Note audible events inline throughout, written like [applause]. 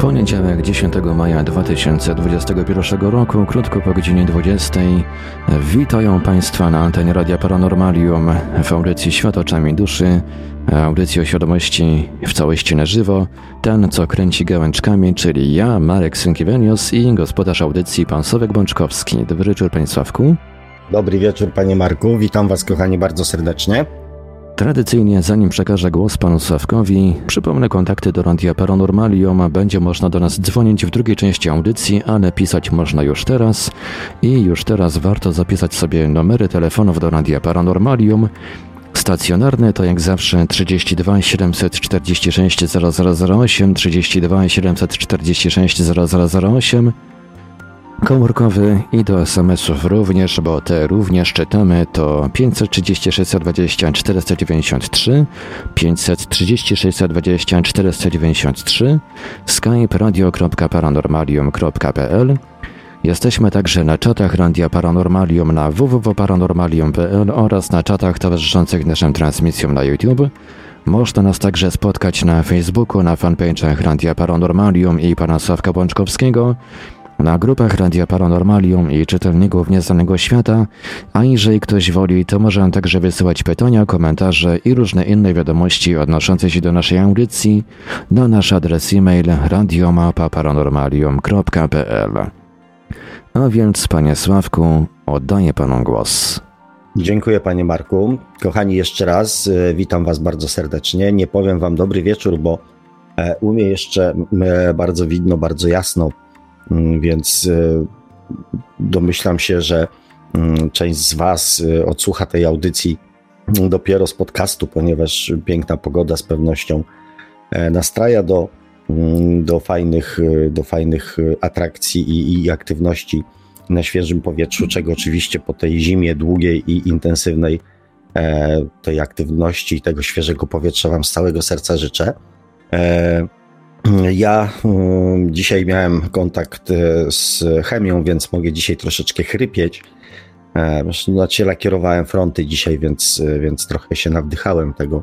Poniedziałek 10 maja 2021 roku, krótko po godzinie 20. Witają Państwa na antenie Radia Paranormalium w audycji Świat oczami duszy, audycji o świadomości w całości na żywo. Ten, co kręci gałęczkami, czyli ja, Marek Sękiewenius i gospodarz audycji, pan Sławek Bączkowski. Dobry wieczór, panie Sławku. Dobry wieczór, panie Marku. Witam was, kochani, bardzo serdecznie. Tradycyjnie, zanim przekażę głos panu Sławkowi, przypomnę kontakty do Radia Paranormalium. Będzie można do nas dzwonić w drugiej części audycji, ale pisać można już teraz. I już teraz warto zapisać sobie numery telefonów do Radia Paranormalium. Stacjonarne to jak zawsze 32 746 0008, 32 746 0008 komórkowy i do SMS-ów również, bo te również czytamy. To 536 20 493, 536 20 493, skype radio.paranormalium.pl Jesteśmy także na czatach Randia Paranormalium na www.paranormalium.pl oraz na czatach towarzyszących naszym transmisjom na YouTube. Można nas także spotkać na Facebooku, na fanpage'ach Randia Paranormalium i pana Sławka Bączkowskiego, na grupach Radia Paranormalium i czytelników Nieznanego Świata, a jeżeli ktoś woli, to może także wysyłać pytania, komentarze i różne inne wiadomości odnoszące się do naszej audycji na nasz adres e-mail radiomapa.paranormalium.pl A więc, panie Sławku, oddaję panu głos. Dziękuję panie Marku. Kochani, jeszcze raz e, witam was bardzo serdecznie. Nie powiem wam dobry wieczór, bo e, u mnie jeszcze e, bardzo widno, bardzo jasno więc e, domyślam się, że mm, część z Was e, odsłucha tej audycji dopiero z podcastu, ponieważ piękna pogoda z pewnością e, nastraja do, mm, do, fajnych, do fajnych atrakcji i, i aktywności na świeżym powietrzu, czego oczywiście po tej zimie długiej i intensywnej tej aktywności i tego świeżego powietrza Wam z całego serca życzę. Ja mm, dzisiaj miałem kontakt e, z chemią, więc mogę dzisiaj troszeczkę chrypieć. E, znaczy, lakierowałem fronty dzisiaj, więc, e, więc trochę się nawdychałem tego,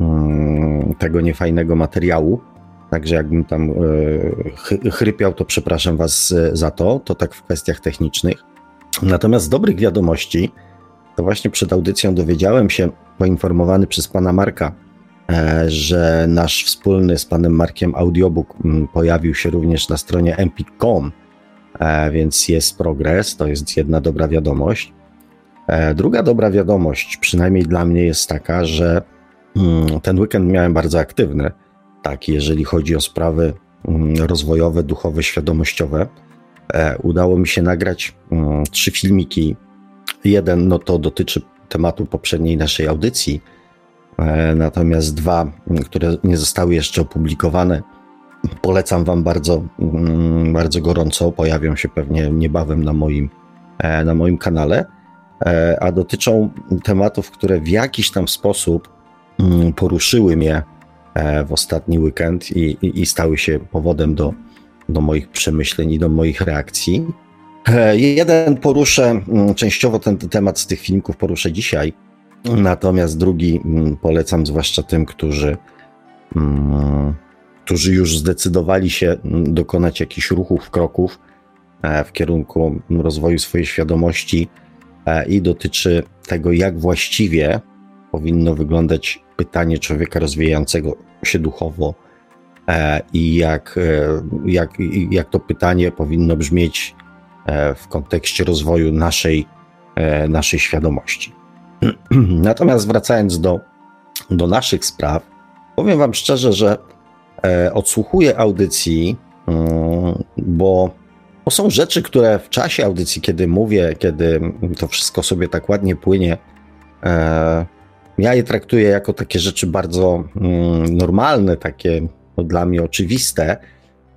mm, tego niefajnego materiału. Także jakbym tam chrypiał, to przepraszam Was za to. To tak w kwestiach technicznych. Natomiast z dobrych wiadomości, to właśnie przed audycją dowiedziałem się, poinformowany przez pana Marka, E, że nasz wspólny z panem Markiem audiobook mm, pojawił się również na stronie empik.com, e, więc jest progres, to jest jedna dobra wiadomość. E, druga dobra wiadomość, przynajmniej dla mnie, jest taka, że mm, ten weekend miałem bardzo aktywny, tak, jeżeli chodzi o sprawy mm, rozwojowe, duchowe, świadomościowe. Udało mi się nagrać trzy filmiki. Jeden no to dotyczy tematu poprzedniej naszej audycji, E, natomiast dwa, które nie zostały jeszcze opublikowane, polecam Wam bardzo, mm, bardzo gorąco. Pojawią się pewnie niebawem na moim, e, na moim kanale, e, a dotyczą tematów, które w jakiś tam sposób mm, poruszyły mnie w ostatni weekend i, i, i stały się powodem do, do moich przemyśleń i do moich reakcji. Jeden poruszę, mm, częściowo ten temat z tych filmików poruszę dzisiaj, Natomiast drugi mm, polecam zwłaszcza tym, którzy, mm, którzy już zdecydowali się mm, dokonać jakichś ruchów, kroków e, w kierunku rozwoju swojej świadomości e, i dotyczy tego, jak właściwie powinno wyglądać pytanie człowieka rozwijającego się duchowo e, i jak, jak, jak to pytanie powinno brzmieć w kontekście rozwoju naszej, naszej świadomości. [clears throat] Natomiast wracając do, do naszych spraw, powiem Wam szczerze, że e, odsłuchuję audycji, mm, bo, bo są rzeczy, które w czasie audycji, kiedy mówię, kiedy to wszystko sobie tak ładnie płynie, e, ja je traktuję jako takie rzeczy bardzo mm, normalne, takie no, dla mnie oczywiste.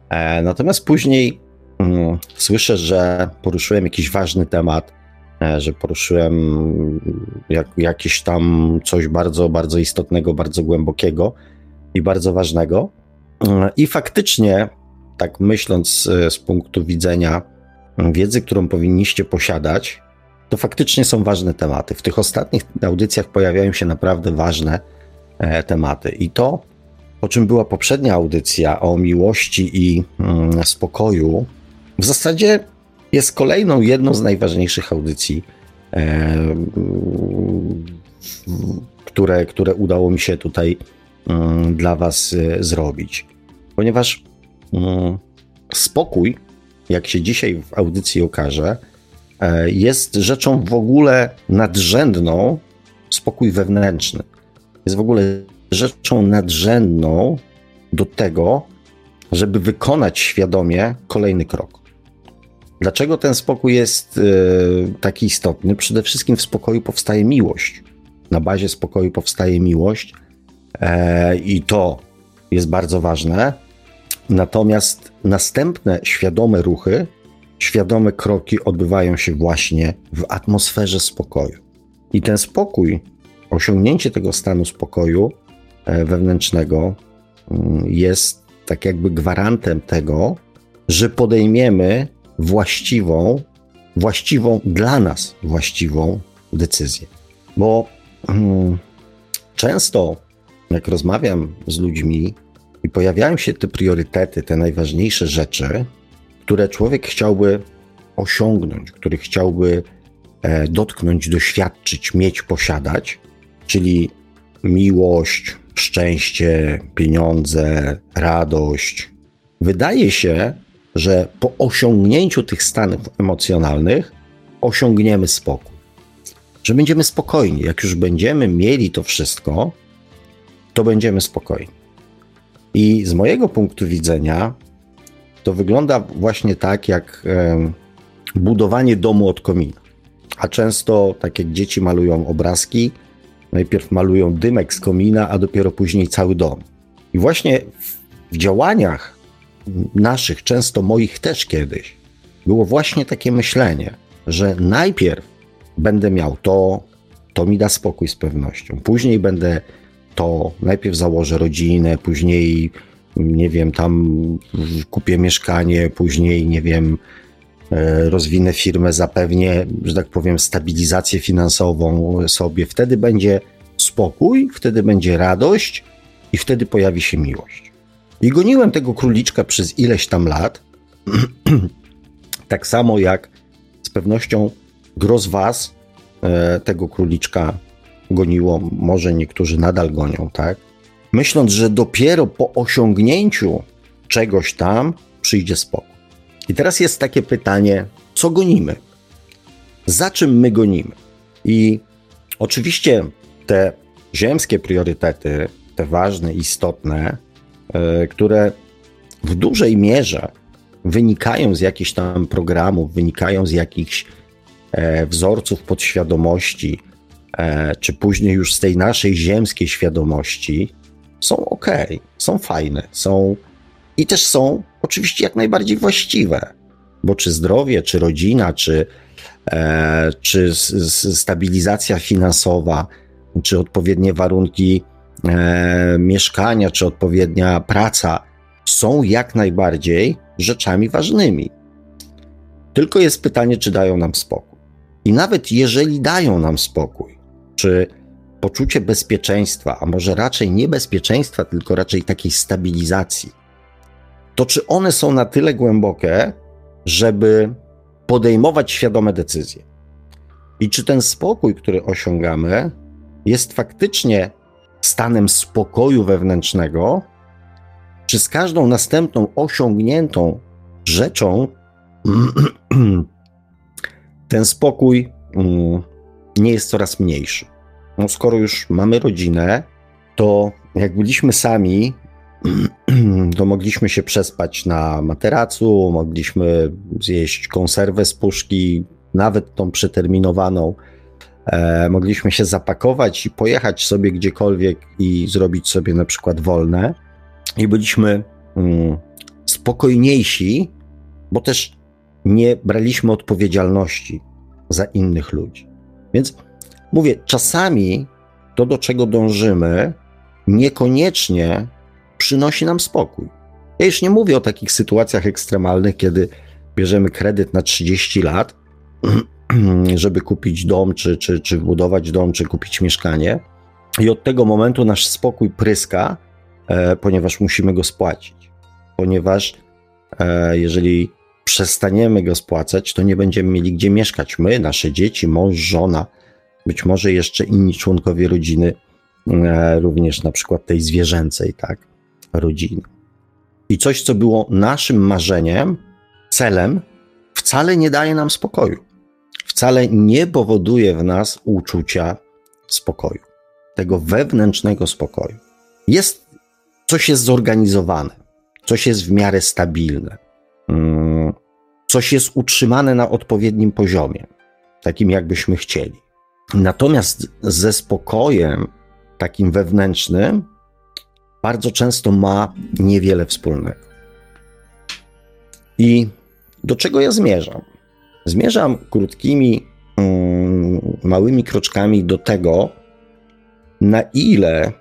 E, natomiast później mm, słyszę, że poruszyłem jakiś ważny temat, że poruszyłem jak, jakieś tam coś bardzo, bardzo istotnego, bardzo głębokiego i bardzo ważnego. E, I faktycznie tak myśląc z, z punktu widzenia wiedzy, którą powinniście posiadać, to faktycznie są ważne tematy. W tych ostatnich audycjach pojawiają się naprawdę ważne e, tematy. I to, o czym była poprzednia audycja o miłości i mm, spokoju, w zasadzie jest kolejną, jedną z najważniejszych audycji, e, które, które udało mi się tutaj mm, dla Was e, zrobić. Ponieważ mm, spokój, jak się dzisiaj w audycji okaże, e, jest rzeczą w ogóle nadrzędną, spokój wewnętrzny. Jest w ogóle rzeczą nadrzędną do tego, żeby wykonać świadomie kolejny krok. Dlaczego ten spokój jest y, taki istotny? Przede wszystkim w spokoju powstaje miłość. Na bazie spokoju powstaje miłość e, i to jest bardzo ważne. Natomiast następne świadome ruchy, świadome kroki odbywają się właśnie w atmosferze spokoju. I ten spokój, osiągnięcie tego stanu spokoju e, wewnętrznego mm, jest tak jakby gwarantem tego, że podejmiemy właściwą, właściwą dla nas właściwą decyzję. Bo hmm, często, jak rozmawiam z ludźmi i pojawiają się te priorytety, te najważniejsze rzeczy, które człowiek chciałby osiągnąć, który chciałby e, dotknąć, doświadczyć, mieć, posiadać, czyli miłość, szczęście, pieniądze, radość. Wydaje się, że po osiągnięciu tych stanów emocjonalnych osiągniemy spokój. Że będziemy spokojni. Jak już będziemy mieli to wszystko, to będziemy spokojni. I z mojego punktu widzenia to wygląda właśnie tak, jak budowanie domu od komina. A często, tak jak dzieci malują obrazki, najpierw malują dymek z komina, a dopiero później cały dom. I właśnie w działaniach naszych, często moich też kiedyś, było właśnie takie myślenie, że najpierw będę miał to, to mi da spokój z pewnością. Później będę to, najpierw założę rodzinę, później, nie wiem, tam kupię mieszkanie, później, nie wiem, e, rozwinę firmę, zapewnię, że tak powiem, stabilizację finansową sobie. Wtedy będzie spokój, wtedy będzie radość i wtedy pojawi się miłość. I goniłem tego króliczka przez ileś tam lat. [clears throat] tak samo jak z pewnością gros was e, tego króliczka goniło, może niektórzy nadal gonią, tak? Myśląc, że dopiero po osiągnięciu czegoś tam przyjdzie spokój. I teraz jest takie pytanie, co gonimy? Za czym my gonimy? I oczywiście te ziemskie priorytety, te ważne, istotne, które w dużej mierze wynikają z jakichś tam programów, wynikają z jakichś e, wzorców podświadomości, e, czy później już z tej naszej ziemskiej świadomości, są ok, są fajne, są i też są oczywiście jak najbardziej właściwe, bo czy zdrowie, czy rodzina, czy, czy stabilizacja finansowa, czy odpowiednie warunki e, mieszkania czy odpowiednia praca są jak najbardziej rzeczami ważnymi. Tylko jest pytanie, czy dają nam spokój. I nawet jeżeli dają nam spokój, czy poczucie bezpieczeństwa, a może raczej nie bezpieczeństwa, tylko raczej takiej stabilizacji, to czy one są na tyle głębokie, żeby podejmować świadome decyzje? I czy ten spokój, który osiągamy, jest faktycznie stanem spokoju wewnętrznego, czy z każdą następną osiągniętą rzeczą [clears throat] ten spokój mm, nie jest coraz mniejszy. No, skoro już mamy rodzinę, to jak byliśmy sami, [clears throat] to mogliśmy się przespać na materacu, mogliśmy zjeść konserwę z puszki, nawet tą przeterminowaną, E, mogliśmy się zapakować i pojechać sobie gdziekolwiek i zrobić sobie na przykład wolne. I byliśmy mm, spokojniejsi, bo też nie braliśmy odpowiedzialności za innych ludzi. Więc mówię, czasami to, do czego dążymy, niekoniecznie przynosi nam spokój. Ja już nie mówię o takich sytuacjach ekstremalnych, kiedy bierzemy kredyt na 30 lat, [clears throat] [clears throat] żeby kupić dom, czy, czy, czy wbudować dom, czy kupić mieszkanie. I od tego momentu nasz spokój pryska, e, ponieważ musimy go spłacić. Ponieważ e, jeżeli przestaniemy go spłacać, to nie będziemy mieli gdzie mieszkać. My, nasze dzieci, mąż, żona, być może jeszcze inni członkowie rodziny, e, również na przykład tej zwierzęcej, tak, rodziny. I coś, co było naszym marzeniem, celem, wcale nie daje nam spokoju. Wcale nie powoduje w nas uczucia spokoju, tego wewnętrznego spokoju. Jest, coś jest zorganizowane, coś jest w miarę stabilne, mm, coś jest utrzymane na odpowiednim poziomie, takim jakbyśmy chcieli. Natomiast ze spokojem takim wewnętrznym bardzo często ma niewiele wspólnego. I do czego ja zmierzam? Zmierzam krótkimi, mm, małymi kroczkami do tego, na ile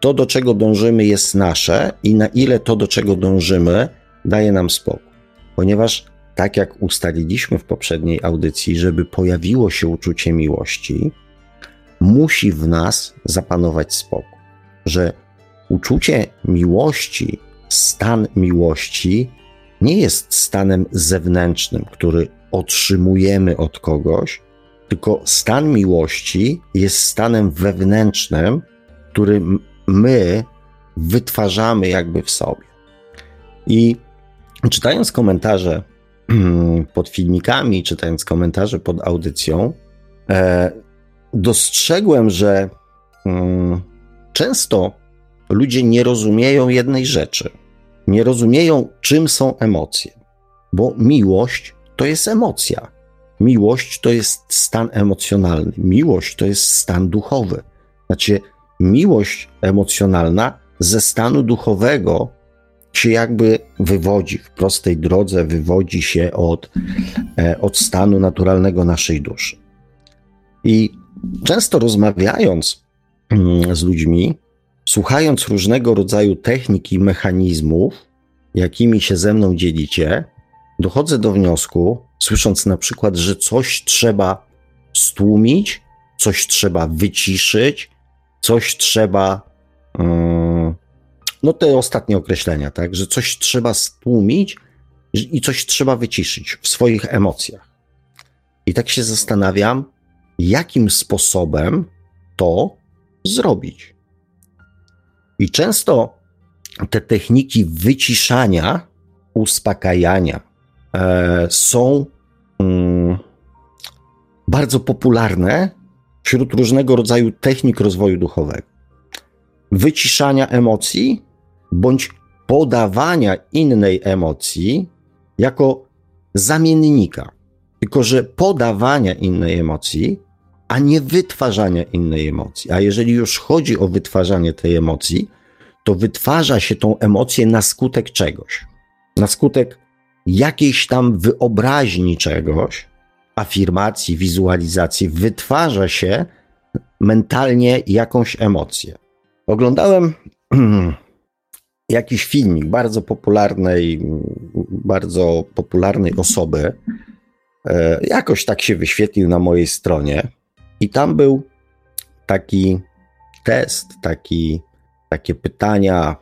to, do czego dążymy, jest nasze i na ile to, do czego dążymy, daje nam spokój. Ponieważ, tak jak ustaliliśmy w poprzedniej audycji, żeby pojawiło się uczucie miłości, musi w nas zapanować spokój. Że uczucie miłości, stan miłości nie jest stanem zewnętrznym, który otrzymujemy od kogoś, tylko stan miłości jest stanem wewnętrznym, który my wytwarzamy jakby w sobie. I czytając komentarze [clears throat] pod filmikami, czytając komentarze pod audycją, e, dostrzegłem, że mm, często ludzie nie rozumieją jednej rzeczy. Nie rozumieją, czym są emocje, bo miłość to jest emocja. Miłość to jest stan emocjonalny. Miłość to jest stan duchowy. Znaczy, miłość emocjonalna ze stanu duchowego się jakby wywodzi w prostej drodze, wywodzi się od, e, od stanu naturalnego naszej duszy. I często rozmawiając mm, z ludźmi, słuchając różnego rodzaju technik i mechanizmów, jakimi się ze mną dzielicie, dochodzę do wniosku, słysząc na przykład, że coś trzeba stłumić, coś trzeba wyciszyć, coś trzeba. Yy, no te ostatnie określenia, tak, że coś trzeba stłumić i coś trzeba wyciszyć w swoich emocjach. I tak się zastanawiam, jakim sposobem to zrobić. I często te techniki wyciszania, uspokajania są mm, bardzo popularne wśród różnego rodzaju technik rozwoju duchowego. Wyciszania emocji bądź podawania innej emocji jako zamiennika. Tylko, że podawania innej emocji, a nie wytwarzania innej emocji. A jeżeli już chodzi o wytwarzanie tej emocji, to wytwarza się tą emocję na skutek czegoś. Na skutek jakiejś tam wyobraźni czegoś, afirmacji, wizualizacji, wytwarza się mentalnie jakąś emocję. Oglądałem [clears throat] jakiś filmik bardzo popularnej, bardzo popularnej osoby. E, jakoś tak się wyświetlił na mojej stronie, i tam był taki test, taki, takie pytania.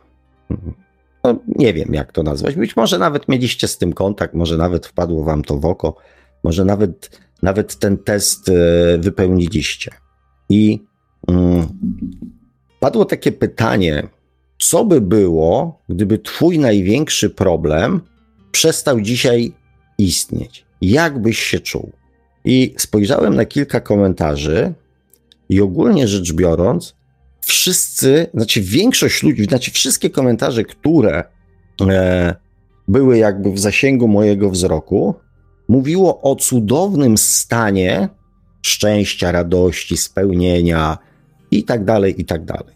No, nie wiem, jak to nazwać. Być może nawet mieliście z tym kontakt, może nawet wpadło wam to w oko, może nawet, nawet ten test e, wypełniliście. I mm, padło takie pytanie, co by było, gdyby Twój największy problem przestał dzisiaj istnieć? Jak byś się czuł? I spojrzałem na kilka komentarzy, i ogólnie rzecz biorąc, wszyscy, znaczy większość ludzi, znaczy wszystkie komentarze, które e, były jakby w zasięgu mojego wzroku, mówiło o cudownym stanie szczęścia, radości, spełnienia i tak dalej, i tak dalej.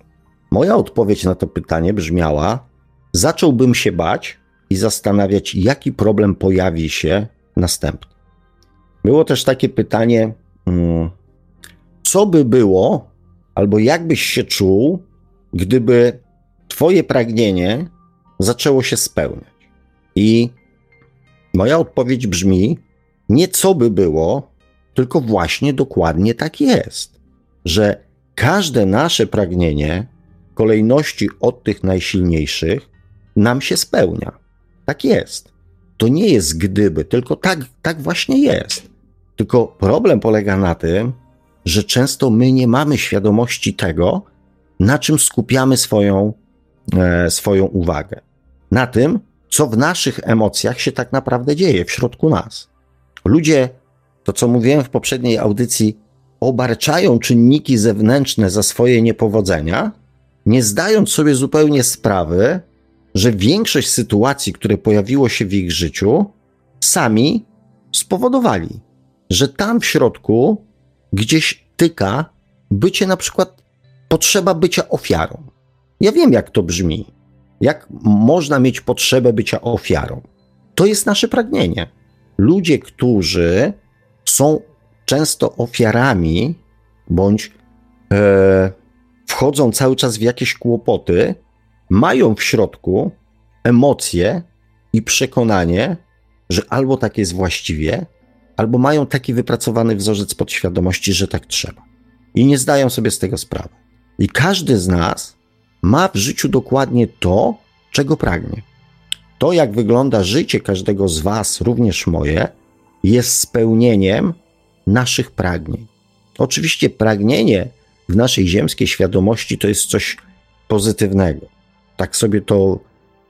Moja odpowiedź na to pytanie brzmiała: zacząłbym się bać i zastanawiać, jaki problem pojawi się następny. Było też takie pytanie, mm, co by było, albo jak byś się czuł, gdyby Twoje pragnienie zaczęło się spełniać. I moja odpowiedź brzmi: nie co by było, tylko właśnie dokładnie tak jest, że każde nasze pragnienie kolejności od tych najsilniejszych nam się spełnia. Tak jest. To nie jest gdyby, tylko tak, tak właśnie jest. Tylko problem polega na tym, że często my nie mamy świadomości tego, na czym skupiamy swoją, e, swoją uwagę. Na tym, co w naszych emocjach się tak naprawdę dzieje w środku nas. Ludzie, to co mówiłem w poprzedniej audycji, obarczają czynniki zewnętrzne za swoje niepowodzenia, nie zdając sobie zupełnie sprawy, że większość sytuacji, które pojawiło się w ich życiu, sami spowodowali, że tam w środku gdzieś tyka bycie na przykład potrzeba bycia ofiarą. Ja wiem, jak to brzmi. Jak można mieć potrzebę bycia ofiarą? To jest nasze pragnienie. Ludzie, którzy są często ofiarami, bądź e, wchodzą cały czas w jakieś kłopoty, mają w środku emocje i przekonanie, że albo tak jest właściwie, albo mają taki wypracowany wzorzec podświadomości, że tak trzeba. I nie zdają sobie z tego sprawy. I każdy z nas ma w życiu dokładnie to, czego pragnie. To, jak wygląda życie każdego z Was, również moje, jest spełnieniem naszych pragnień. Oczywiście pragnienie w naszej ziemskiej świadomości to jest coś pozytywnego. Tak sobie to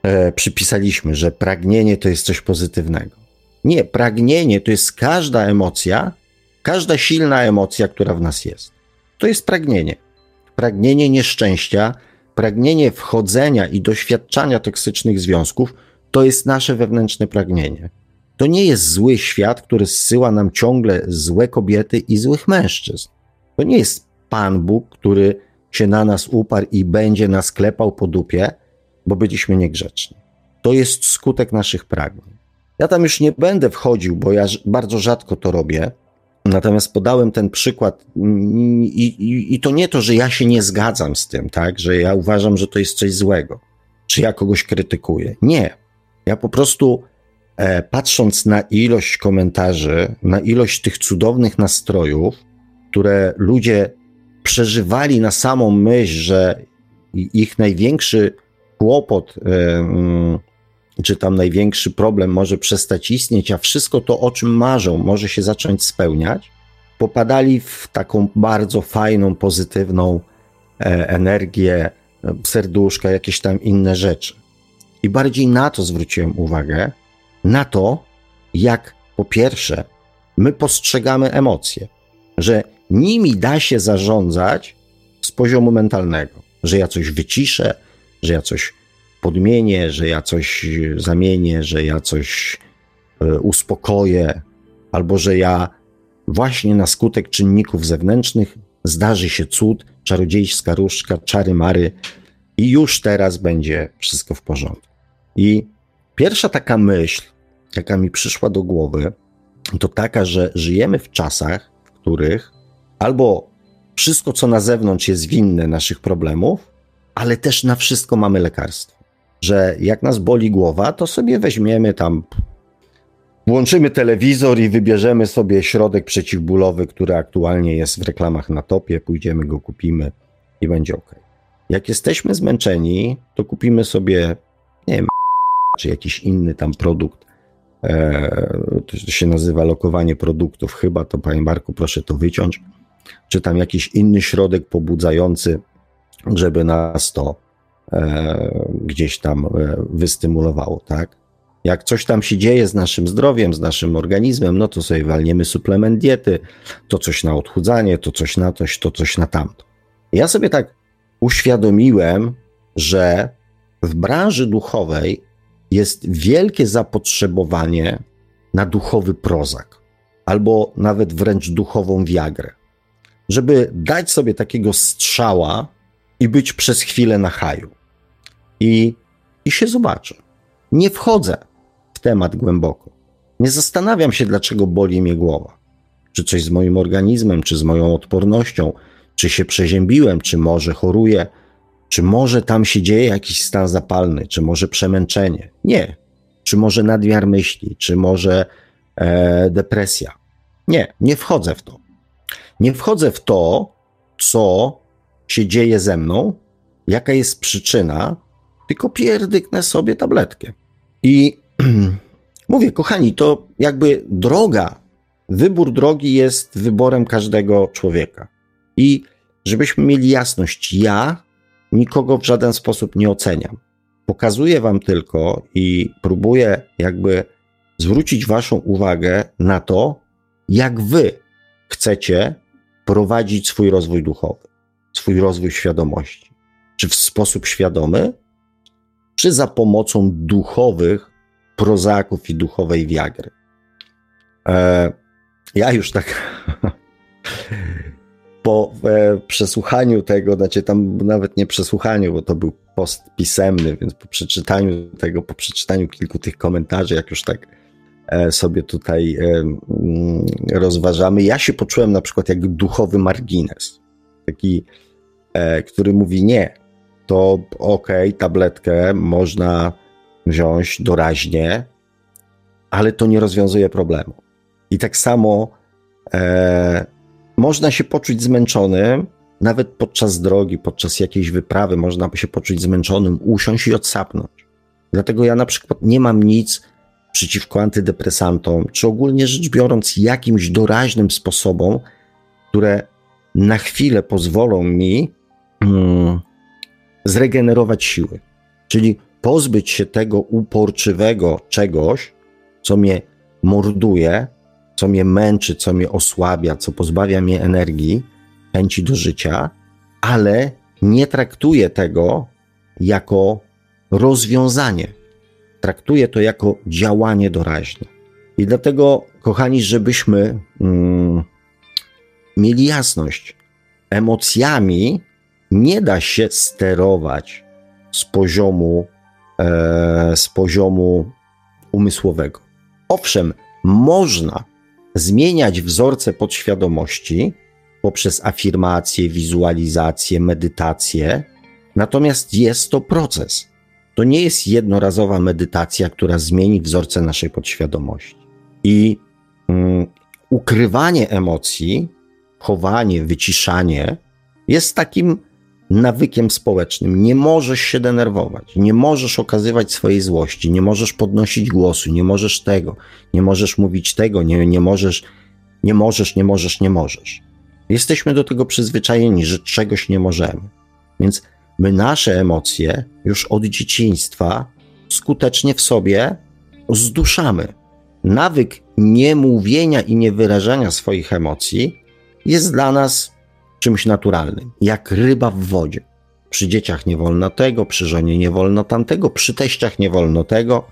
e, przypisaliśmy, że pragnienie to jest coś pozytywnego. Nie, pragnienie to jest każda emocja, każda silna emocja, która w nas jest. To jest pragnienie. Pragnienie nieszczęścia, pragnienie wchodzenia i doświadczania toksycznych związków to jest nasze wewnętrzne pragnienie. To nie jest zły świat, który zsyła nam ciągle złe kobiety i złych mężczyzn. To nie jest Pan Bóg, który się na nas uparł i będzie nas klepał po dupie, bo byliśmy niegrzeczni. To jest skutek naszych pragnień. Ja tam już nie będę wchodził, bo ja bardzo rzadko to robię. Natomiast podałem ten przykład i, i, i, to nie to, że ja się nie zgadzam z tym, tak, że ja uważam, że to jest coś złego, czy ja kogoś krytykuję. Nie. Ja po prostu e, patrząc na ilość komentarzy, na ilość tych cudownych nastrojów, które ludzie przeżywali na samą myśl, że ich największy kłopot, e, czy tam największy problem może przestać istnieć, a wszystko to, o czym marzą, może się zacząć spełniać, popadali w taką bardzo fajną, pozytywną e, energię, serduszka, jakieś tam inne rzeczy. I bardziej na to zwróciłem uwagę, na to, jak po pierwsze, my postrzegamy emocje, że nimi da się zarządzać z poziomu mentalnego, że ja coś wyciszę, że ja coś podmienię, że ja coś zamienię, że ja coś e, uspokoję, albo że ja właśnie na skutek czynników zewnętrznych zdarzy się cud, czarodziejska różdżka, czary mary i już teraz będzie wszystko w porządku. I pierwsza taka myśl, jaka mi przyszła do głowy, to taka, że żyjemy w czasach, w których albo wszystko, co na zewnątrz jest winne naszych problemów, ale też na wszystko mamy lekarstwo. Że jak nas boli głowa, to sobie weźmiemy tam, włączymy telewizor i wybierzemy sobie środek przeciwbólowy, który aktualnie jest w reklamach na topie, pójdziemy go kupimy i będzie ok. Jak jesteśmy zmęczeni, to kupimy sobie, nie wiem, [laughs] czy jakiś inny tam produkt. E, to się nazywa lokowanie produktów, chyba to, panie Marku, proszę to wyciąć. Czy tam jakiś inny środek pobudzający, żeby nas to gdzieś tam e, wystymulowało, tak? Jak coś tam się dzieje z naszym zdrowiem, z naszym organizmem, no to sobie walniemy suplement diety, to coś na odchudzanie, to coś na coś, to coś na tamto. Ja sobie tak uświadomiłem, że w branży duchowej jest wielkie zapotrzebowanie na duchowy prozak, albo nawet wręcz duchową wiagrę, żeby dać sobie takiego strzała i być przez chwilę na haju. I, i się zobaczę. Nie wchodzę w temat głęboko. Nie zastanawiam się, dlaczego boli mnie głowa. Czy coś z moim organizmem, czy z moją odpornością, czy się przeziębiłem, czy może choruję Czy może tam się dzieje jakiś stan zapalny, czy może przemęczenie? Nie. Czy może nadmiar myśli, czy może e, depresja? Nie, nie wchodzę w to. Nie wchodzę w to, co się dzieje ze mną, jaka jest przyczyna, tylko pierdyknę sobie tabletkę. I [clears throat] mówię, kochani, to jakby droga, wybór drogi jest wyborem każdego człowieka. I żebyśmy mieli jasność, ja nikogo w żaden sposób nie oceniam. Pokazuję wam tylko i próbuję jakby zwrócić waszą uwagę na to, jak wy chcecie prowadzić swój rozwój duchowy, swój rozwój świadomości. Czy w sposób świadomy, czy za pomocą duchowych prozaków i duchowej wiagry. E, ja już tak [laughs] po e, przesłuchaniu tego, znaczy tam nawet nie przesłuchaniu, bo to był post pisemny, więc po przeczytaniu tego, po przeczytaniu kilku tych komentarzy, jak już tak e, sobie tutaj e, rozważamy, ja się poczułem na przykład jak duchowy margines. Taki, który mówi nie, to okej, okay, tabletkę można wziąć doraźnie, ale to nie rozwiązuje problemu. I tak samo e, można się poczuć zmęczonym, nawet podczas drogi, podczas jakiejś wyprawy, można by się poczuć zmęczonym, usiąść i odsapnąć. Dlatego ja na przykład nie mam nic przeciwko antydepresantom, czy ogólnie rzecz biorąc, jakimś doraźnym sposobom, które na chwilę pozwolą mi zregenerować siły. Czyli pozbyć się tego uporczywego czegoś, co mnie morduje, co mnie męczy, co mnie osłabia, co pozbawia mnie energii, chęci do życia, ale nie traktuję tego jako rozwiązanie. Traktuję to jako działanie doraźne. I dlatego, kochani, żebyśmy mm, mieli jasność, emocjami nie da się sterować z poziomu, e, z poziomu umysłowego. Owszem, można zmieniać wzorce podświadomości poprzez afirmację, wizualizację, medytację, natomiast jest to proces. To nie jest jednorazowa medytacja, która zmieni wzorce naszej podświadomości. I mm, ukrywanie emocji, chowanie, wyciszanie jest takim nawykiem społecznym. Nie możesz się denerwować, nie możesz okazywać swojej złości, nie możesz podnosić głosu, nie możesz tego, nie możesz mówić tego, nie, nie możesz, nie możesz, nie możesz, nie możesz. Jesteśmy do tego przyzwyczajeni, że czegoś nie możemy. Więc my nasze emocje już od dzieciństwa skutecznie w sobie zduszamy. Nawyk niemówienia i niewyrażania swoich emocji jest dla nas czymś naturalnym, jak ryba w wodzie. Przy dzieciach nie wolno tego, przy żonie nie wolno tamtego, przy teściach nie wolno tego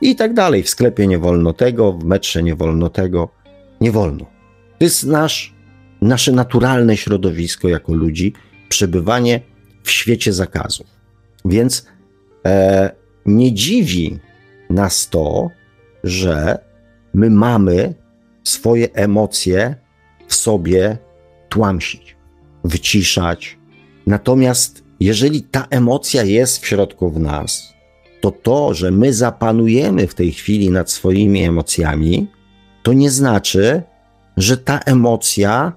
i tak dalej. W sklepie nie wolno tego, w metrze nie wolno tego. Nie wolno. To jest nasz, nasze naturalne środowisko jako ludzi, przebywanie w świecie zakazów. Więc e, nie dziwi nas to, że my mamy swoje emocje w sobie tłamsić wyciszać. Natomiast jeżeli ta emocja jest w środku w nas, to to, że my zapanujemy w tej chwili nad swoimi emocjami, to nie znaczy, że ta emocja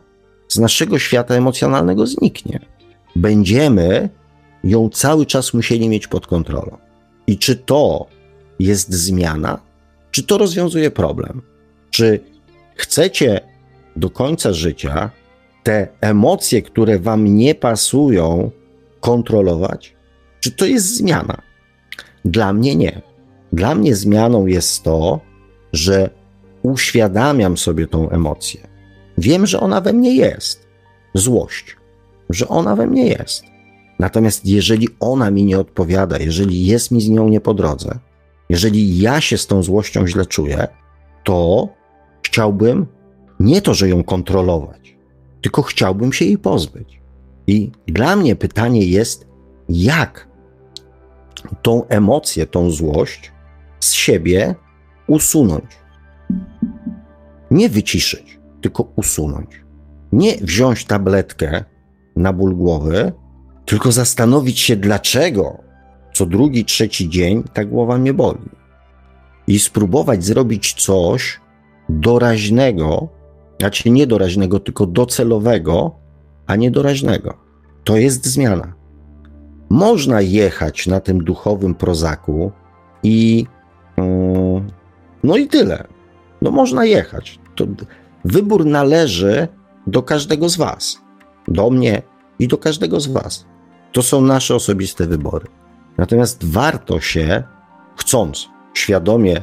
z naszego świata emocjonalnego zniknie. Będziemy ją cały czas musieli mieć pod kontrolą. I czy to jest zmiana? Czy to rozwiązuje problem? Czy chcecie do końca życia te emocje, które wam nie pasują, kontrolować? Czy to jest zmiana? Dla mnie nie. Dla mnie zmianą jest to, że uświadamiam sobie tą emocję. Wiem, że ona we mnie jest. Złość, że ona we mnie jest. Natomiast jeżeli ona mi nie odpowiada, jeżeli jest mi z nią nie po drodze, jeżeli ja się z tą złością źle czuję, to chciałbym nie to, że ją kontrolować, tylko chciałbym się jej pozbyć. I dla mnie pytanie jest, jak tą emocję, tą złość z siebie usunąć. Nie wyciszyć, tylko usunąć. Nie wziąć tabletkę na ból głowy tylko zastanowić się, dlaczego co drugi, trzeci dzień ta głowa mnie boli. I spróbować zrobić coś doraźnego, znaczy nie doraźnego, tylko docelowego, a nie doraźnego. To jest zmiana. Można jechać na tym duchowym prozaku i mm, no i tyle. No można jechać. To wybór należy do każdego z was. Do mnie i do każdego z was. To są nasze osobiste wybory. Natomiast warto się, chcąc świadomie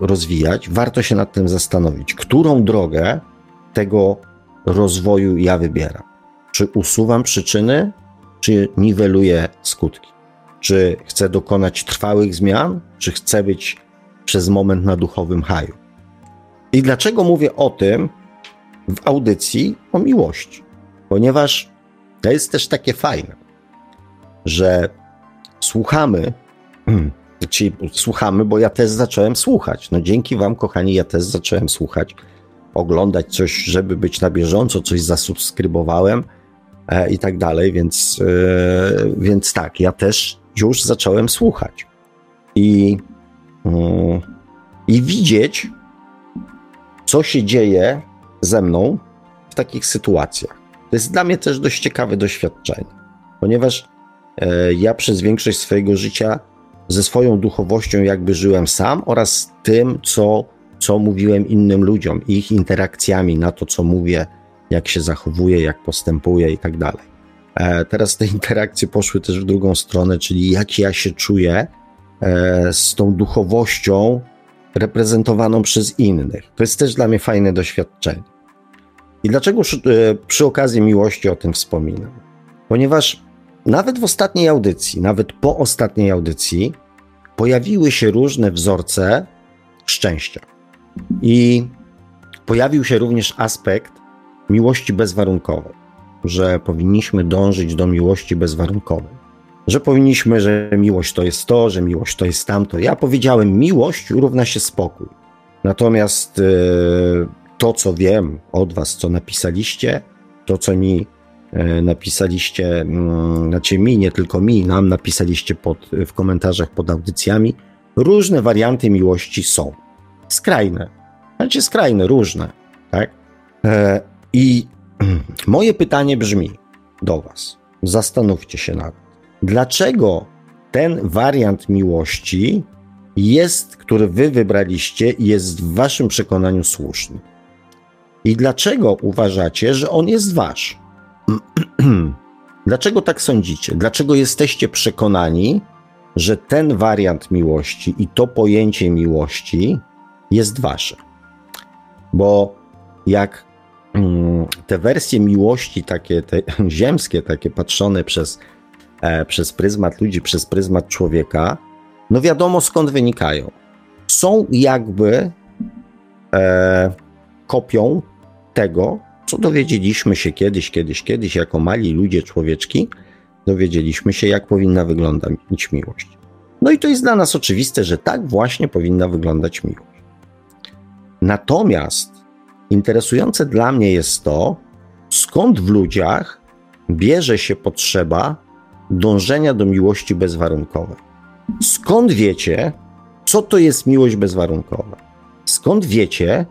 rozwijać, warto się nad tym zastanowić, którą drogę tego rozwoju ja wybieram. Czy usuwam przyczyny, czy niweluję skutki? Czy chcę dokonać trwałych zmian, czy chcę być przez moment na duchowym haju? I dlaczego mówię o tym w audycji o miłości? Ponieważ to jest też takie fajne, że słuchamy, [clears throat] czyli słuchamy, bo ja też zacząłem słuchać. No dzięki Wam, kochani, ja też zacząłem słuchać, oglądać coś, żeby być na bieżąco, coś zasubskrybowałem e, i tak dalej, więc, e, więc tak, ja też już zacząłem słuchać i, mm, i widzieć, co się dzieje ze mną w takich sytuacjach. To jest dla mnie też dość ciekawe doświadczenie, ponieważ e, ja przez większość swojego życia ze swoją duchowością jakby żyłem sam oraz tym, co, co mówiłem innym ludziom, ich interakcjami na to, co mówię, jak się zachowuję, jak postępuję i tak dalej. E, teraz te interakcje poszły też w drugą stronę, czyli jak ja się czuję e, z tą duchowością reprezentowaną przez innych. To jest też dla mnie fajne doświadczenie. I dlaczego przy okazji miłości o tym wspominam? Ponieważ nawet w ostatniej audycji, nawet po ostatniej audycji, pojawiły się różne wzorce szczęścia. I pojawił się również aspekt miłości bezwarunkowej, że powinniśmy dążyć do miłości bezwarunkowej. Że powinniśmy, że miłość to jest to, że miłość to jest tamto. Ja powiedziałem, miłość równa się spokój. Natomiast yy, to, co wiem od Was, co napisaliście, to, co mi napisaliście, mm, znaczy mi, nie tylko mi, nam napisaliście pod, w komentarzach pod audycjami, różne warianty miłości są. Skrajne. Znaczy skrajne, różne. Tak? E, I [clears throat] moje pytanie brzmi do Was. Zastanówcie się nad tym. Dlaczego ten wariant miłości jest, który Wy wybraliście, jest w Waszym przekonaniu słuszny? I dlaczego uważacie, że on jest wasz? [clears throat] dlaczego tak sądzicie? Dlaczego jesteście przekonani, że ten wariant miłości i to pojęcie miłości jest wasze? Bo jak mm, te wersje miłości, takie te [clears throat] ziemskie, takie patrzone przez, e, przez pryzmat ludzi, przez pryzmat człowieka, no wiadomo skąd wynikają. Są jakby e, kopią tego, co dowiedzieliśmy się kiedyś, kiedyś, kiedyś, jako mali ludzie, człowieczki, dowiedzieliśmy się, jak powinna wyglądać miłość. No i to jest dla nas oczywiste, że tak właśnie powinna wyglądać miłość. Natomiast interesujące dla mnie jest to, skąd w ludziach bierze się potrzeba dążenia do miłości bezwarunkowej. Skąd wiecie, co to jest miłość bezwarunkowa? Skąd wiecie,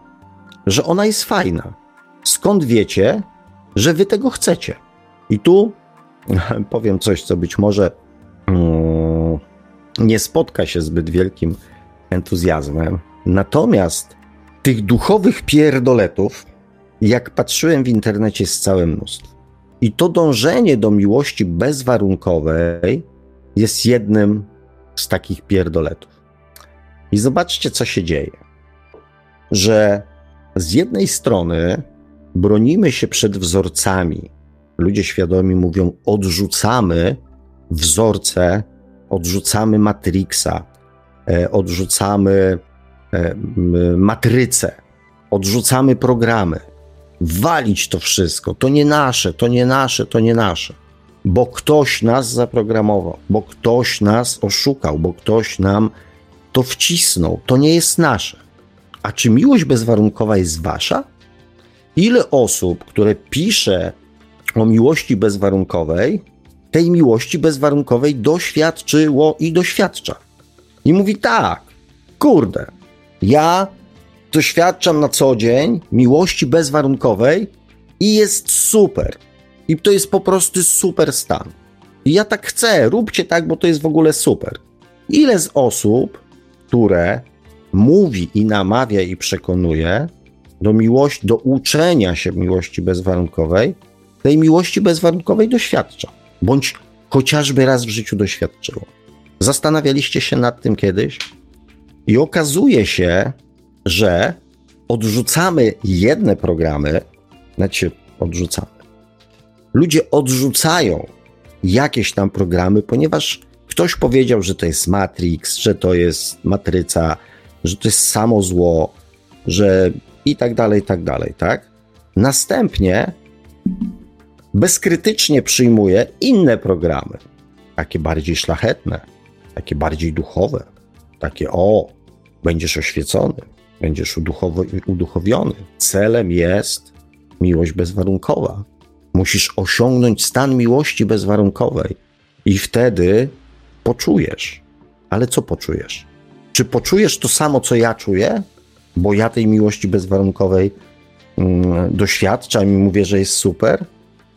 że ona jest fajna? Skąd wiecie, że wy tego chcecie? I tu [laughs] powiem coś, co być może mm, nie spotka się zbyt wielkim entuzjazmem. Natomiast tych duchowych pierdoletów, jak patrzyłem w internecie, jest całe mnóstwo. I to dążenie do miłości bezwarunkowej jest jednym z takich pierdoletów. I zobaczcie, co się dzieje. Że z jednej strony bronimy się przed wzorcami. Ludzie świadomi mówią: odrzucamy wzorce, odrzucamy Matrixa, e, odrzucamy e, matrycę, odrzucamy programy. Walić to wszystko. To nie nasze, to nie nasze, to nie nasze. Bo ktoś nas zaprogramował, bo ktoś nas oszukał, bo ktoś nam to wcisnął. To nie jest nasze. A czy miłość bezwarunkowa jest wasza? Ile osób, które pisze o miłości bezwarunkowej, tej miłości bezwarunkowej doświadczyło i doświadcza. I mówi tak, kurde, ja doświadczam na co dzień miłości bezwarunkowej i jest super. I to jest po prostu super stan. I ja tak chcę, róbcie tak, bo to jest w ogóle super. Ile z osób, które mówi i namawia i przekonuje do miłości, do uczenia się miłości bezwarunkowej, tej miłości bezwarunkowej doświadcza, bądź chociażby raz w życiu doświadczyło. Zastanawialiście się nad tym kiedyś? I okazuje się, że odrzucamy jedne programy, znaczy odrzucamy. Ludzie odrzucają jakieś tam programy, ponieważ ktoś powiedział, że to jest Matrix, że to jest matryca, że to jest samo zło, że i tak dalej, i tak dalej, tak? Następnie bezkrytycznie przyjmuje inne programy, takie bardziej szlachetne, takie bardziej duchowe, takie o, będziesz oświecony, będziesz uduchowiony. Celem jest miłość bezwarunkowa. Musisz osiągnąć stan miłości bezwarunkowej i wtedy poczujesz. Ale co poczujesz? Czy poczujesz to samo, co ja czuję? Bo ja tej miłości bezwarunkowej mm, doświadczam i mówię, że jest super.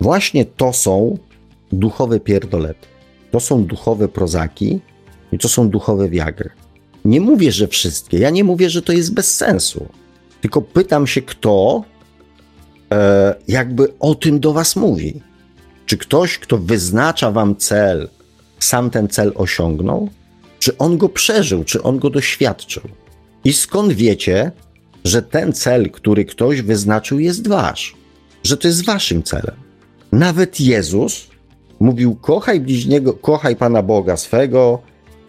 Właśnie to są duchowe pierdolety. To są duchowe prozaki i to są duchowe wiagry. Nie mówię, że wszystkie. Ja nie mówię, że to jest bez sensu. Tylko pytam się, kto e, jakby o tym do was mówi. Czy ktoś, kto wyznacza wam cel, sam ten cel osiągnął? Czy on go przeżył, czy on go doświadczył? I skąd wiecie, że ten cel, który ktoś wyznaczył, jest wasz? Że to jest waszym celem? Nawet Jezus mówił: kochaj bliźniego, kochaj Pana Boga swego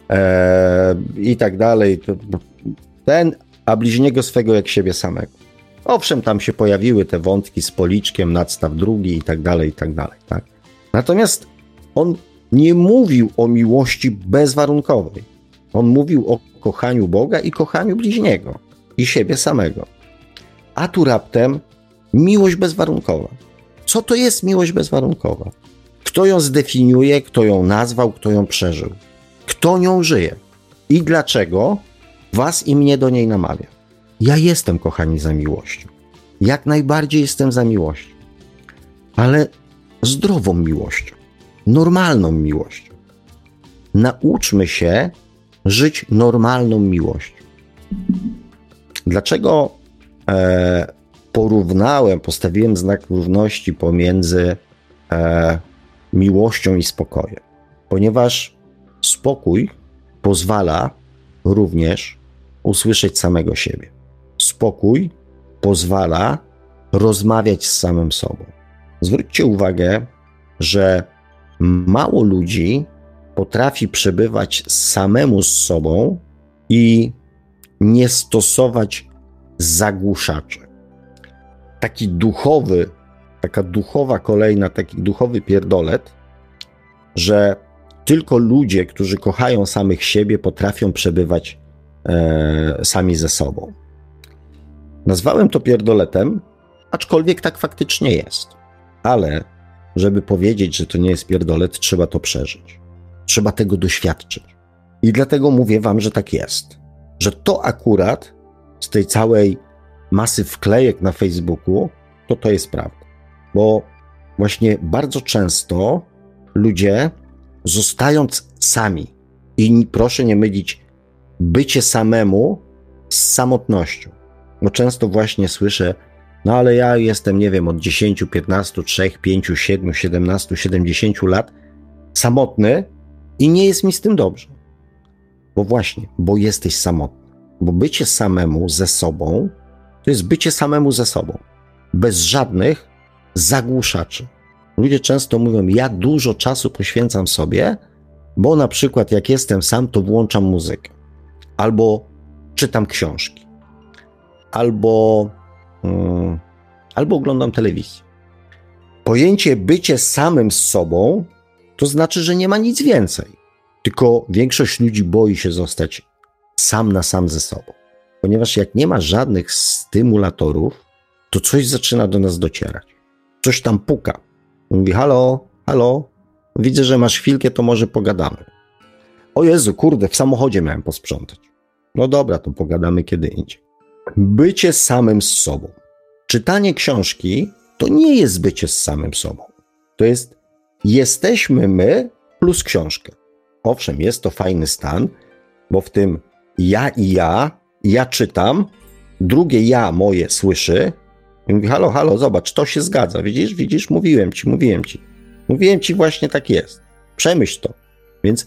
e, i tak dalej. Ten, a bliźniego swego jak siebie samego. Owszem, tam się pojawiły te wątki z policzkiem, nadstaw drugi i tak dalej, i tak dalej. Tak? Natomiast on nie mówił o miłości bezwarunkowej. On mówił o kochaniu Boga i kochaniu bliźniego i siebie samego. A tu raptem miłość bezwarunkowa. Co to jest miłość bezwarunkowa? Kto ją zdefiniuje, kto ją nazwał, kto ją przeżył? Kto nią żyje? I dlaczego was i mnie do niej namawia? Ja jestem, kochani, za miłością. Jak najbardziej jestem za miłością. Ale zdrową miłością normalną miłością. Nauczmy się żyć normalną miłością. Dlaczego e, porównałem, postawiłem znak równości pomiędzy e, miłością i spokojem? Ponieważ spokój pozwala również usłyszeć samego siebie. Spokój pozwala rozmawiać z samym sobą. Zwróćcie uwagę, że mało ludzi potrafi przebywać samemu z sobą i nie stosować zagłuszaczy. Taki duchowy, taka duchowa kolejna, taki duchowy pierdolet, że tylko ludzie, którzy kochają samych siebie, potrafią przebywać e, sami ze sobą. Nazwałem to pierdoletem, aczkolwiek tak faktycznie jest. Ale żeby powiedzieć, że to nie jest pierdolet, trzeba to przeżyć. Trzeba tego doświadczyć. I dlatego mówię wam, że tak jest. Że to akurat z tej całej masy wklejek na Facebooku, to to jest prawda. Bo właśnie bardzo często ludzie, zostając sami, i proszę nie mylić bycie samemu z samotnością. Bo często właśnie słyszę, no ale ja jestem, nie wiem, od 10, 15, 3, 5, 7, 17, 70 lat samotny i nie jest mi z tym dobrze. Bo właśnie, bo jesteś samotny. Bo bycie samemu ze sobą to jest bycie samemu ze sobą. Bez żadnych zagłuszaczy. Ludzie często mówią: Ja dużo czasu poświęcam sobie, bo na przykład jak jestem sam, to włączam muzykę, albo czytam książki, albo Mm. albo oglądam telewizję. Pojęcie bycie samym z sobą to znaczy, że nie ma nic więcej. Tylko większość ludzi boi się zostać sam na sam ze sobą. Ponieważ jak nie ma żadnych stymulatorów, to coś zaczyna do nas docierać. Coś tam puka. Mówi: Halo, halo, Widzę, że masz chwilkę, to może pogadamy. O Jezu, kurde, w samochodzie miałem posprzątać. No dobra, to pogadamy kiedy indziej. Bycie samym z sobą. Czytanie książki to nie jest bycie z samym sobą. To jest jesteśmy my plus książka. Owszem, jest to fajny stan, bo w tym ja i ja, ja czytam, drugie ja moje słyszy i mówi, halo, halo, zobacz, to się zgadza, widzisz, widzisz, mówiłem ci, mówiłem ci. Mówiłem ci, właśnie tak jest. Przemyśl to. Więc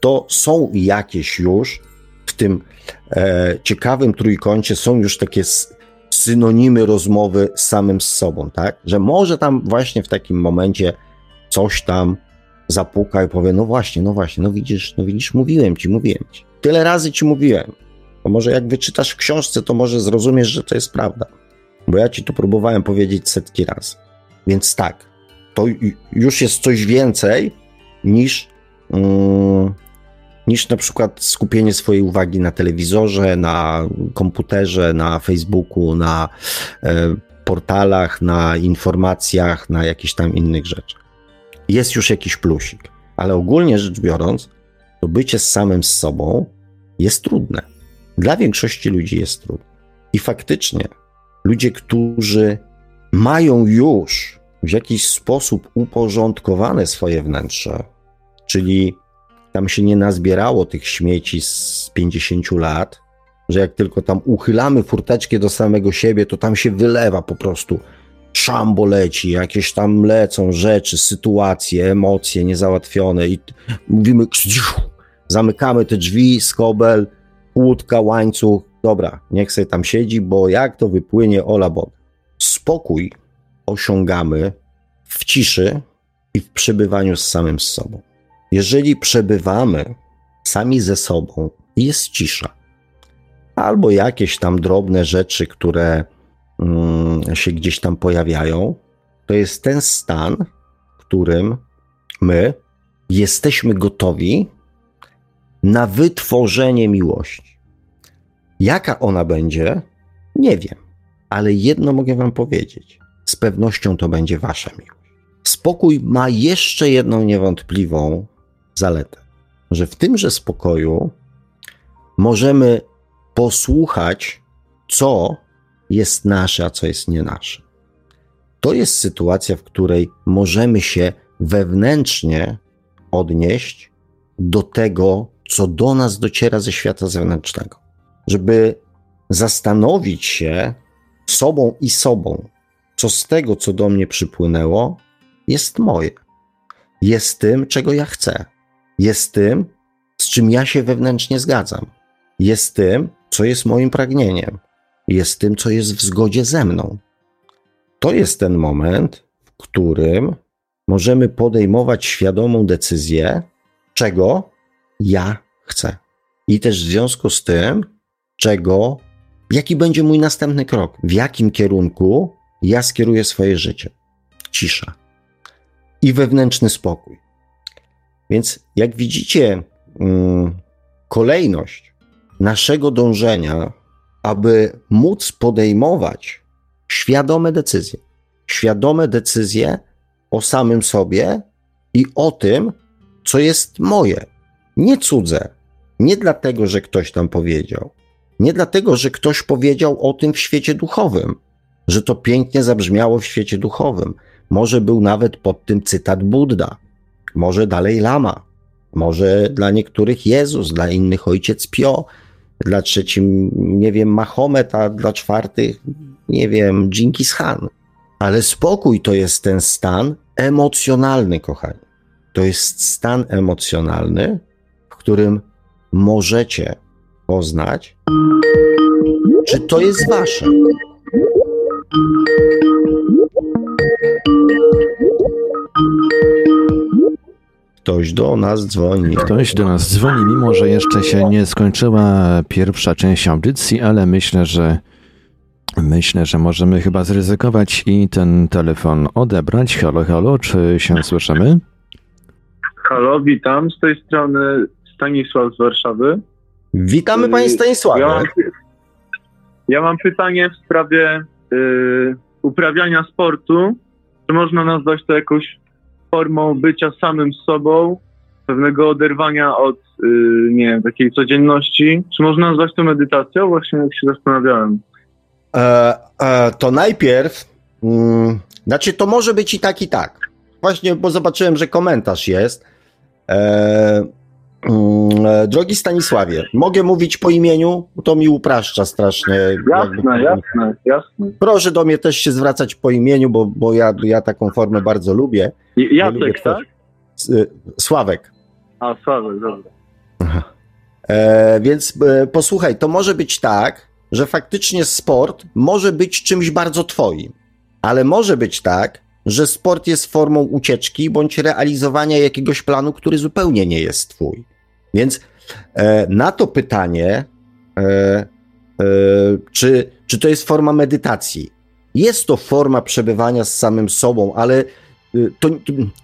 to są jakieś już w tym e, ciekawym trójkącie, są już takie synonimy rozmowy z samym z sobą, tak? Że może tam właśnie w takim momencie coś tam zapuka i powie, no właśnie, no właśnie, no widzisz, no widzisz, mówiłem ci, mówiłem ci. Tyle razy ci mówiłem. To może jak wyczytasz w książce, to może zrozumiesz, że to jest prawda. Bo ja ci to próbowałem powiedzieć setki razy. Więc tak, to już jest coś więcej niż, mm, niż na przykład skupienie swojej uwagi na telewizorze, na komputerze, na Facebooku, na e, portalach, na informacjach, na jakichś tam innych rzeczach. Jest już jakiś plusik, ale ogólnie rzecz biorąc, to bycie samym z sobą jest trudne. Dla większości ludzi jest trudne. I faktycznie ludzie, którzy mają już w jakiś sposób uporządkowane swoje wnętrze, czyli tam się nie nazbierało tych śmieci z 50 lat, że jak tylko tam uchylamy furteczkę do samego siebie, to tam się wylewa po prostu szambo leci, jakieś tam lecą rzeczy, sytuacje, emocje niezałatwione i mówimy, zamykamy te drzwi, skobel, łódka, łańcuch, dobra, niech sobie tam siedzi, bo jak to wypłynie, ola Boga. Spokój osiągamy w ciszy i w przebywaniu z samym z sobą. Jeżeli przebywamy sami ze sobą, jest cisza. Albo jakieś tam drobne rzeczy, które się gdzieś tam pojawiają, to jest ten stan, w którym my jesteśmy gotowi na wytworzenie miłości. Jaka ona będzie, nie wiem, ale jedno mogę Wam powiedzieć. Z pewnością to będzie Wasza miłość. Spokój ma jeszcze jedną niewątpliwą zaletę, że w tymże spokoju możemy posłuchać, co jest nasze, a co jest nie nasze. To jest sytuacja, w której możemy się wewnętrznie odnieść do tego, co do nas dociera ze świata zewnętrznego, żeby zastanowić się sobą i sobą, co z tego, co do mnie przypłynęło, jest moje. Jest tym, czego ja chcę. Jest tym, z czym ja się wewnętrznie zgadzam. Jest tym, co jest moim pragnieniem. Jest tym, co jest w zgodzie ze mną. To jest ten moment, w którym możemy podejmować świadomą decyzję, czego ja chcę. I też w związku z tym, czego, jaki będzie mój następny krok, w jakim kierunku ja skieruję swoje życie. Cisza i wewnętrzny spokój. Więc jak widzicie, mm, kolejność naszego dążenia, aby móc podejmować świadome decyzje, świadome decyzje o samym sobie i o tym, co jest moje, nie cudze. Nie dlatego, że ktoś tam powiedział, nie dlatego, że ktoś powiedział o tym w świecie duchowym, że to pięknie zabrzmiało w świecie duchowym. Może był nawet pod tym cytat Buddha, może dalej Lama, może dla niektórych Jezus, dla innych Ojciec Pio, dla trzecim, nie wiem, Mahomet, a dla czwartych, nie wiem, Dżinkis Khan. Ale spokój to jest ten stan emocjonalny, kochani. To jest stan emocjonalny, w którym możecie poznać, czy to jest wasze. Ktoś do nas dzwoni. Ktoś do nas dzwoni, mimo że jeszcze się nie skończyła pierwsza część audycji, ale myślę, że myślę, że możemy chyba zryzykować i ten telefon odebrać. Halo, halo, czy się słyszymy? Halo, witam. Z tej strony Stanisław z Warszawy. Witamy panie Stanisławie. Ja mam, ja mam pytanie w sprawie y, uprawiania sportu. Czy można nazwać to jakąś formą bycia samym sobą, pewnego oderwania od, y, nie wiem, takiej codzienności. Czy można nazwać to medytacją? Właśnie jak się zastanawiałem. E, e, to najpierw, mm, znaczy to może być i tak, i tak. Właśnie, bo zobaczyłem, że komentarz jest. E, drogi Stanisławie, mogę mówić po imieniu? To mi upraszcza strasznie. Jasne, jasne, jasne. Proszę do mnie też się zwracać po imieniu, bo, bo ja, ja taką formę bardzo lubię. Lubię Jacek, tak? tworzyć. S- y, Sławek. A, Sławek, dobra. E, więc e, posłuchaj, to może być tak, że faktycznie sport może być czymś bardzo twoim, ale może być tak, że sport jest formą ucieczki bądź realizowania jakiegoś planu, który zupełnie nie jest twój. Więc e, na to pytanie, e, e, czy, czy to jest forma medytacji? Jest to forma przebywania z samym sobą, ale y, to,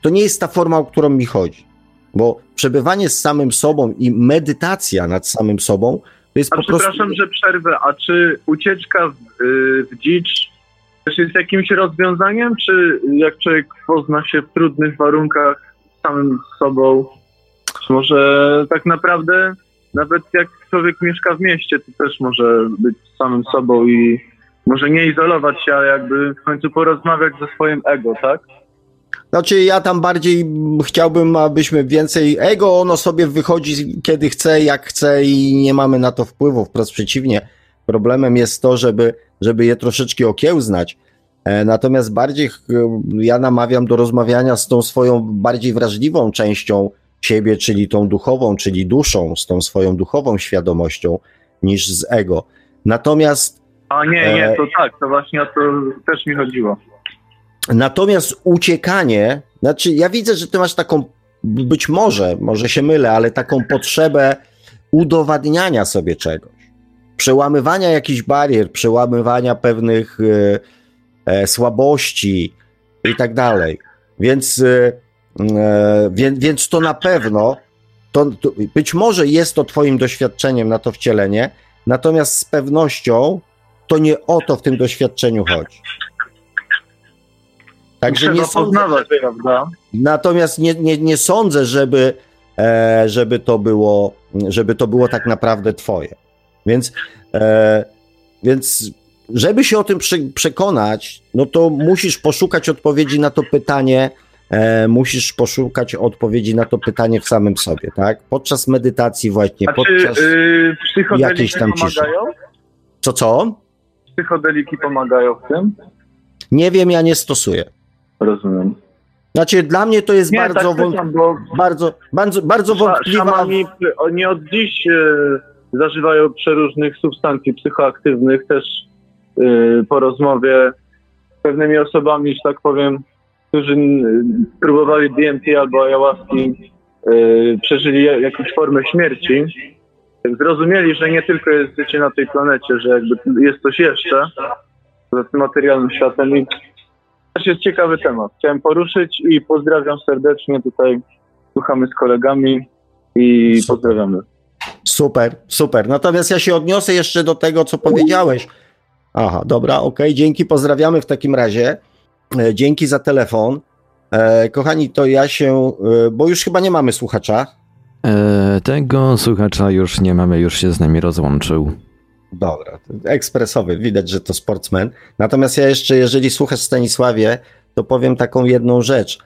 to nie jest ta forma, o którą mi chodzi. Bo przebywanie z samym sobą i medytacja nad samym sobą to jest A po prostu. przepraszam, że przerwę, a czy ucieczka w, y, w dzicz też jest jakimś rozwiązaniem, czy jak człowiek pozna się w trudnych warunkach z samym sobą, może tak naprawdę nawet jak człowiek mieszka w mieście, to też może być samym sobą i może nie izolować się, ale jakby w końcu porozmawiać ze swoim ego, tak? Znaczy, ja tam bardziej chciałbym, abyśmy więcej. Ego, ono sobie wychodzi kiedy chce, jak chce i nie mamy na to wpływu. Wprost przeciwnie. Problemem jest to, żeby, żeby je troszeczkę okiełznać. E, Natomiast bardziej ja namawiam do rozmawiania z tą swoją bardziej wrażliwą częścią siebie, czyli tą duchową, czyli duszą, z tą swoją duchową świadomością, niż z ego. Natomiast A nie, E, nie, to tak, to właśnie o to też mi chodziło. Natomiast uciekanie, znaczy ja widzę, że ty masz taką, być może, może się mylę, ale taką potrzebę udowadniania sobie czegoś. Przełamywania jakichś barier, przełamywania pewnych e, e, słabości i tak dalej. Więc, e, e, więc, więc to na pewno, to, to, być może jest to twoim doświadczeniem na to wcielenie, natomiast z pewnością to nie o to w tym doświadczeniu chodzi. Także nie sądzę, prawda? Natomiast nie, nie, nie sądzę, żeby, e, żeby, to było, żeby to było tak naprawdę twoje. Więc, e, więc żeby się o tym prze, przekonać, no to musisz poszukać odpowiedzi na to pytanie, e, musisz poszukać odpowiedzi na to pytanie w samym sobie, tak? Podczas medytacji właśnie, A czy podczas... y, psychodeliki jakiejś tam ciszy. pomagają? Co, co? Psychodeliki pomagają w tym? Nie wiem, ja nie stosuję. Rozumiem. Znaczy, dla mnie to jest Nie, bardzo, tak wąt, bo bardzo, bardzo, bardzo wątpliwa... szamani nie od dziś y, zażywają przeróżnych substancji psychoaktywnych. Też y, po rozmowie z pewnymi osobami, że tak powiem, którzy próbowali DMT albo ayahuaski, y, przeżyli ja- jakąś formę śmierci. Zrozumieli, że nie tylko jest życie na tej planecie, że jakby jest coś jeszcze poza tym materialnym światem i też jest ciekawy temat. Chciałem poruszyć i pozdrawiam serdecznie tutaj. Słuchamy z kolegami i pozdrawiamy. Super, super. Natomiast ja się odniosę jeszcze do tego, co powiedziałeś. Aha, dobra, okej, dzięki, pozdrawiamy w takim razie. E, Dzięki za telefon. E, kochani, to ja się, e, bo już chyba nie mamy słuchacza. E, tego słuchacza już nie mamy, już się z nami rozłączył. Dobra, ekspresowy, widać, że to sportsmen. Natomiast ja jeszcze, jeżeli słuchasz Stanisławie, to powiem taką jedną rzecz.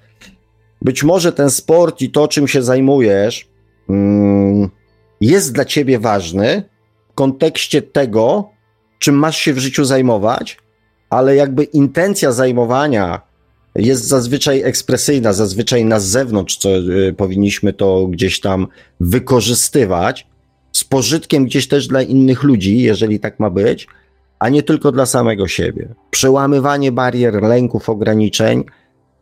Być może ten sport i to, czym się zajmujesz, mm, jest dla ciebie ważny w kontekście tego, czym masz się w życiu zajmować, ale jakby intencja zajmowania jest zazwyczaj ekspresyjna, zazwyczaj na zewnątrz, co y, powinniśmy to gdzieś tam wykorzystywać z pożytkiem gdzieś też dla innych ludzi, jeżeli tak ma być, a nie tylko dla samego siebie. Przełamywanie barier, lęków, ograniczeń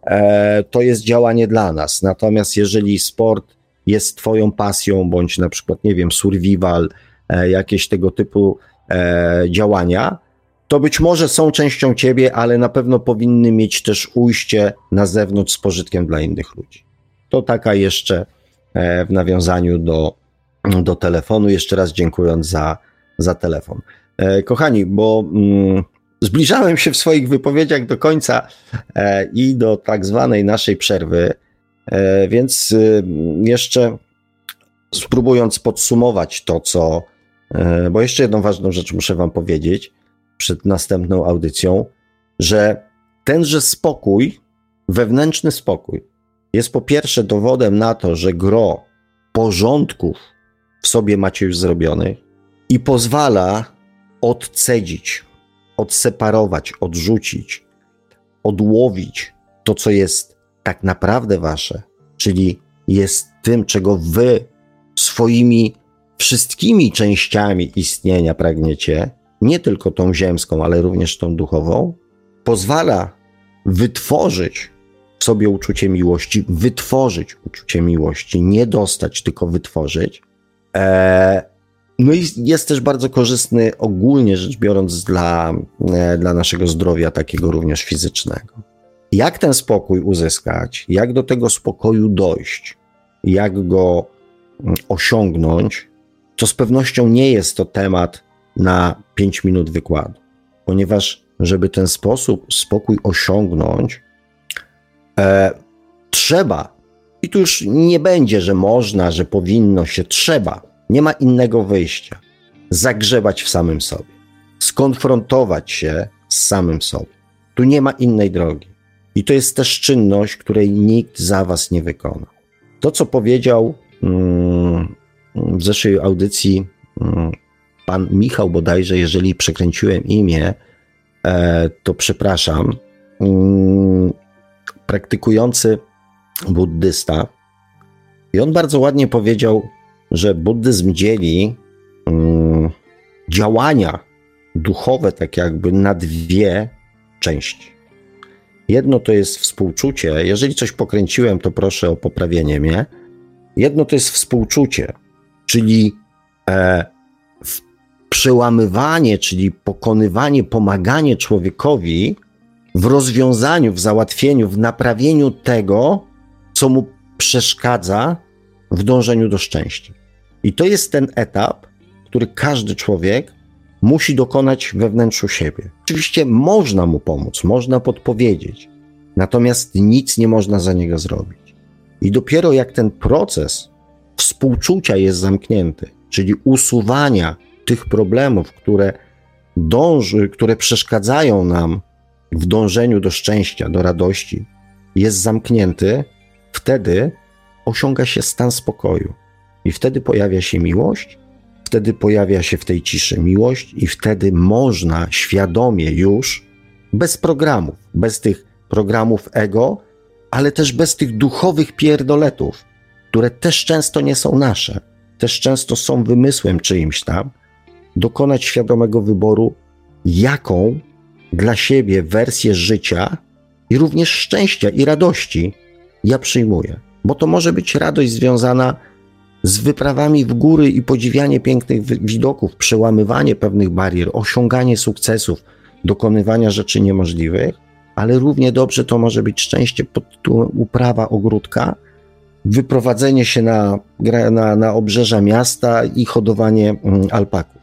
e, to jest działanie dla nas. Natomiast jeżeli sport jest Twoją pasją, bądź na przykład, nie wiem, survival, e, jakieś tego typu e, działania, to być może są częścią Ciebie, ale na pewno powinny mieć też ujście na zewnątrz z pożytkiem dla innych ludzi. To taka jeszcze e, w nawiązaniu do, do telefonu. Jeszcze raz dziękując za, za telefon. E, kochani, bo mm, zbliżałem się w swoich wypowiedziach do końca e, i do tak zwanej naszej przerwy. Więc y, jeszcze spróbując podsumować to, co. Bo jeszcze jedną ważną rzecz muszę Wam powiedzieć przed następną audycją, że tenże spokój, wewnętrzny spokój, jest po pierwsze dowodem na to, że gro porządków w sobie macie już zrobionych i pozwala odcedzić, odseparować, odrzucić, odłowić to, co jest tak naprawdę wasze, czyli jest tym, czego wy swoimi wszystkimi częściami istnienia pragniecie, nie tylko tą ziemską, ale również tą duchową, pozwala wytworzyć sobie uczucie miłości, wytworzyć uczucie miłości, nie dostać, tylko wytworzyć. Eee, no i jest też bardzo korzystny ogólnie rzecz biorąc dla, e, dla naszego zdrowia, takiego również fizycznego. Jak ten spokój uzyskać, jak do tego spokoju dojść, jak go mm, osiągnąć, to z pewnością nie jest to temat na 5 minut wykładu, ponieważ żeby ten sposób, spokój osiągnąć, e, trzeba, i tu już nie będzie, że można, że powinno się, trzeba, nie ma innego wyjścia, zagrzebać w samym sobie, skonfrontować się z samym sobą. Tu nie ma innej drogi. I to jest też czynność, której nikt za was nie wykonał. To, co powiedział mm, w zeszłej audycji mm, pan Michał bodajże, jeżeli przekręciłem imię, e, to przepraszam, mm, praktykujący buddysta. I on bardzo ładnie powiedział, że buddyzm dzieli mm, działania duchowe tak jakby na dwie części. Jedno to jest współczucie. Jeżeli coś pokręciłem, to proszę o poprawienie mnie. Jedno to jest współczucie, czyli e, przełamywanie, czyli pokonywanie, pomaganie człowiekowi w rozwiązaniu, w załatwieniu, w naprawieniu tego, co mu przeszkadza w dążeniu do szczęścia. I to jest ten etap, który każdy człowiek musi dokonać we wnętrzu siebie. Oczywiście można mu pomóc, można podpowiedzieć, natomiast nic nie można za niego zrobić. I dopiero jak ten proces współczucia jest zamknięty, czyli usuwania tych problemów, które dąży, które przeszkadzają nam w dążeniu do szczęścia, do radości, jest zamknięty, wtedy osiąga się stan spokoju. I wtedy pojawia się miłość, wtedy pojawia się w tej ciszy miłość, i wtedy można świadomie już, bez programów, bez tych programów ego, ale też bez tych duchowych pierdoletów, które też często nie są nasze, też często są wymysłem czyimś tam, dokonać świadomego wyboru, jaką dla siebie wersję życia i również szczęścia i radości ja przyjmuję. Bo to może być radość związana z wyprawami w góry i podziwianie pięknych widoków, przełamywanie pewnych barier, osiąganie sukcesów, dokonywania rzeczy niemożliwych, ale równie dobrze to może być szczęście pod tytułem uprawa ogródka, wyprowadzenie się na, na, na obrzeża miasta i hodowanie mm, alpaków.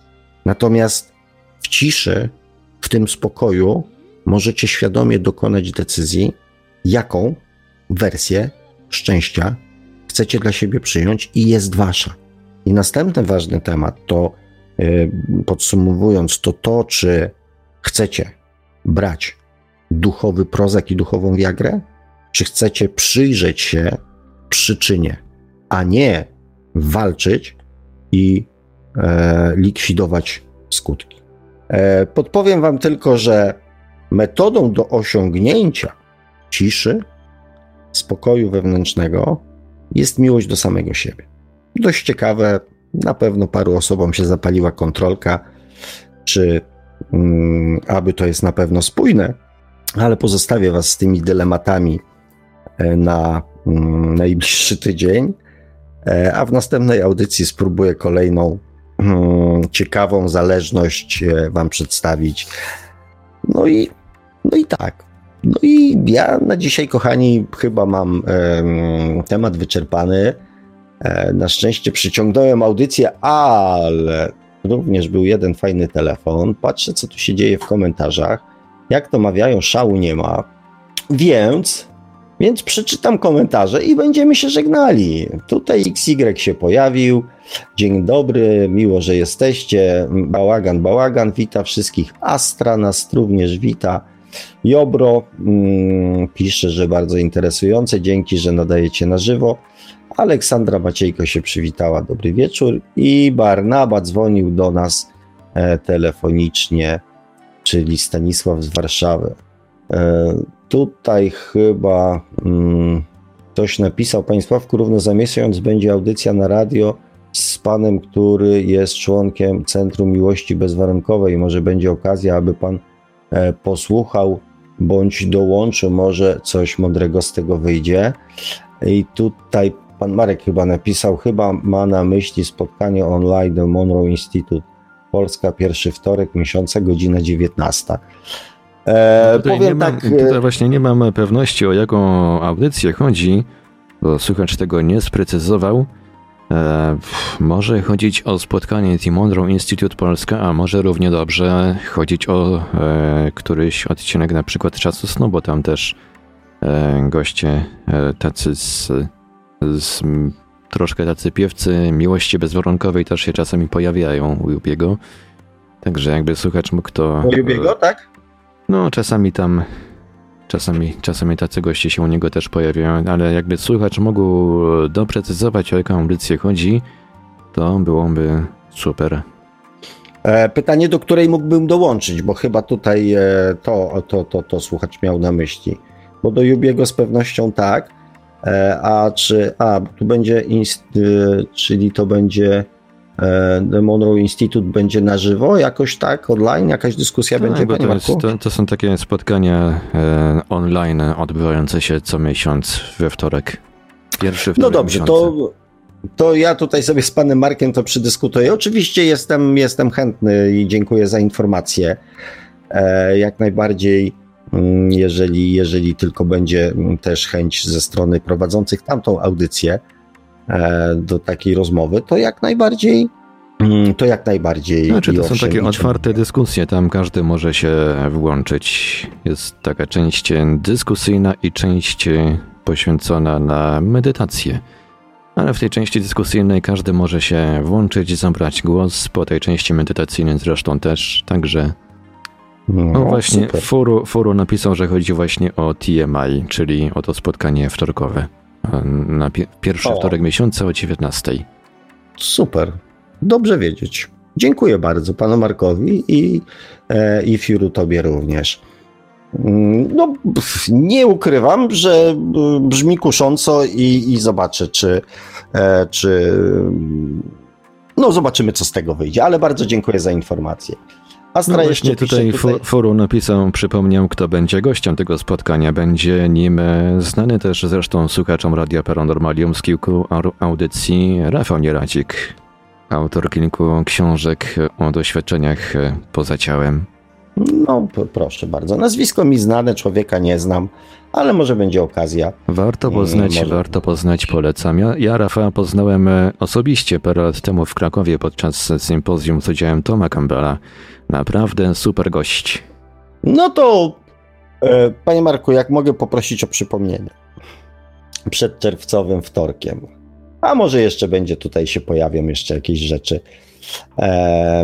Natomiast w ciszy, w tym spokoju, możecie świadomie dokonać decyzji, jaką wersję szczęścia chcecie dla siebie przyjąć i jest wasza. I następny ważny temat to, yy, podsumowując, to to, czy chcecie brać duchowy prozak i duchową wiagrę, czy chcecie przyjrzeć się przyczynie, a nie walczyć i likwidować skutki. E, podpowiem Wam tylko, że metodą do osiągnięcia ciszy, spokoju wewnętrznego jest miłość do samego siebie. Dość ciekawe, na pewno paru osobom się zapaliła kontrolka, czy mm, aby to jest na pewno spójne, ale pozostawię Was z tymi dylematami e, na mm, najbliższy tydzień, e, a w następnej audycji spróbuję kolejną ciekawą zależność e, Wam przedstawić. No i, no i tak. No i ja na dzisiaj, kochani, chyba mam temat wyczerpany. Na szczęście przyciągnąłem audycję, ale również był jeden fajny telefon. Patrzę, co tu się dzieje w komentarzach. Jak to mawiają, szału nie ma. Więc Więc przeczytam komentarze i będziemy się żegnali. Tutaj XY się pojawił. Dzień dobry, miło, że jesteście. Bałagan, bałagan, wita wszystkich. Astra nas również wita. Jobro mm, pisze, że bardzo interesujące. Dzięki, że nadajecie na żywo. Aleksandra Maciejko się przywitała. Dobry wieczór. I Barnaba dzwonił do nas e, telefonicznie, czyli Stanisław z Warszawy. Tutaj chyba mm, ktoś napisał, Panie Sławku, równo za miesiąc będzie audycja na radio z panem, który jest członkiem Centrum Miłości Bezwarunkowej. Może będzie okazja, aby pan e, posłuchał bądź dołączył, może coś mądrego z tego wyjdzie. I tutaj pan Marek chyba napisał, chyba ma na myśli spotkanie online do Monroe Institute Polska, pierwszy wtorek miesiąca, godzina 19. E, tutaj powiem tak. Mam, tutaj właśnie nie mam pewności, o jaką audycję chodzi, bo słuchacz tego nie sprecyzował. E, może chodzić o spotkanie The Monroe Institute Polska, a może równie dobrze chodzić o e, któryś odcinek na przykład Czasu Snu, bo tam też e, goście e, tacy z, z troszkę tacy piewcy miłości bezwarunkowej też się czasami pojawiają u Jubiego. Także jakby słuchacz mógł to... U Jubiego, tak? No, czasami tam, czasami, czasami tacy goście się u niego też pojawiają, ale jakby słuchacz mógł doprecyzować, o jaką audycję chodzi, to byłoby super. E, pytanie, do której mógłbym dołączyć, bo chyba tutaj e, to, to, to, to słuchacz miał na myśli. Bo do Jubiego z pewnością tak, e, a czy, a tu będzie, czyli to będzie The Monroe Institute będzie na żywo, jakoś tak, online, jakaś dyskusja tak, będzie, to, jest, to, to, są takie spotkania e, online odbywające się co miesiąc we wtorek. Pierwszy wtorek No dobrze, to, to ja tutaj sobie z panem Markiem to przydyskutuję. Oczywiście jestem, jestem chętny i dziękuję za informację. E, jak najbardziej, mm, jeżeli, jeżeli tylko będzie też chęć ze strony prowadzących tamtą audycję, do takiej rozmowy, to jak najbardziej mm, to jak najbardziej. Znaczy, to są takie otwarte dyskusje, tam każdy może się włączyć. Jest taka część dyskusyjna i część poświęcona na medytację. Ale w tej części dyskusyjnej każdy może się włączyć, zabrać głos, po tej części medytacyjnej zresztą też, także... No, no właśnie, Furu, Furu napisał, że chodzi właśnie o TMI, czyli o to spotkanie wtorkowe na pierwszy o. wtorek miesiąca o 19. Super. Dobrze wiedzieć. Dziękuję bardzo panu Markowi i, e, i Fiuru tobie również. Mm, no, nie ukrywam, że e, brzmi kusząco i, i zobaczę, czy, e, czy. No, zobaczymy, co z tego wyjdzie, ale bardzo dziękuję za informację. Astra no właśnie tutaj, tutaj forum napisał, przypomniał, kto będzie gościem tego spotkania. Będzie nim e, znany też zresztą słuchaczom Radia Paranormalium z kilku audycji Rafał Nieradzik, autor kilku książek o doświadczeniach e, poza ciałem. No, proszę bardzo. Nazwisko mi znane, człowieka nie znam, ale może będzie okazja. Warto poznać, może... warto poznać, polecam. Ja, ja Rafała poznałem e, osobiście parę lat temu w Krakowie podczas sympozjum z udziałem Toma Campbella. Naprawdę super gość. No to, e, panie Marku, jak mogę poprosić o przypomnienie przed czerwcowym wtorkiem. A może jeszcze będzie tutaj się pojawią jeszcze jakieś rzeczy.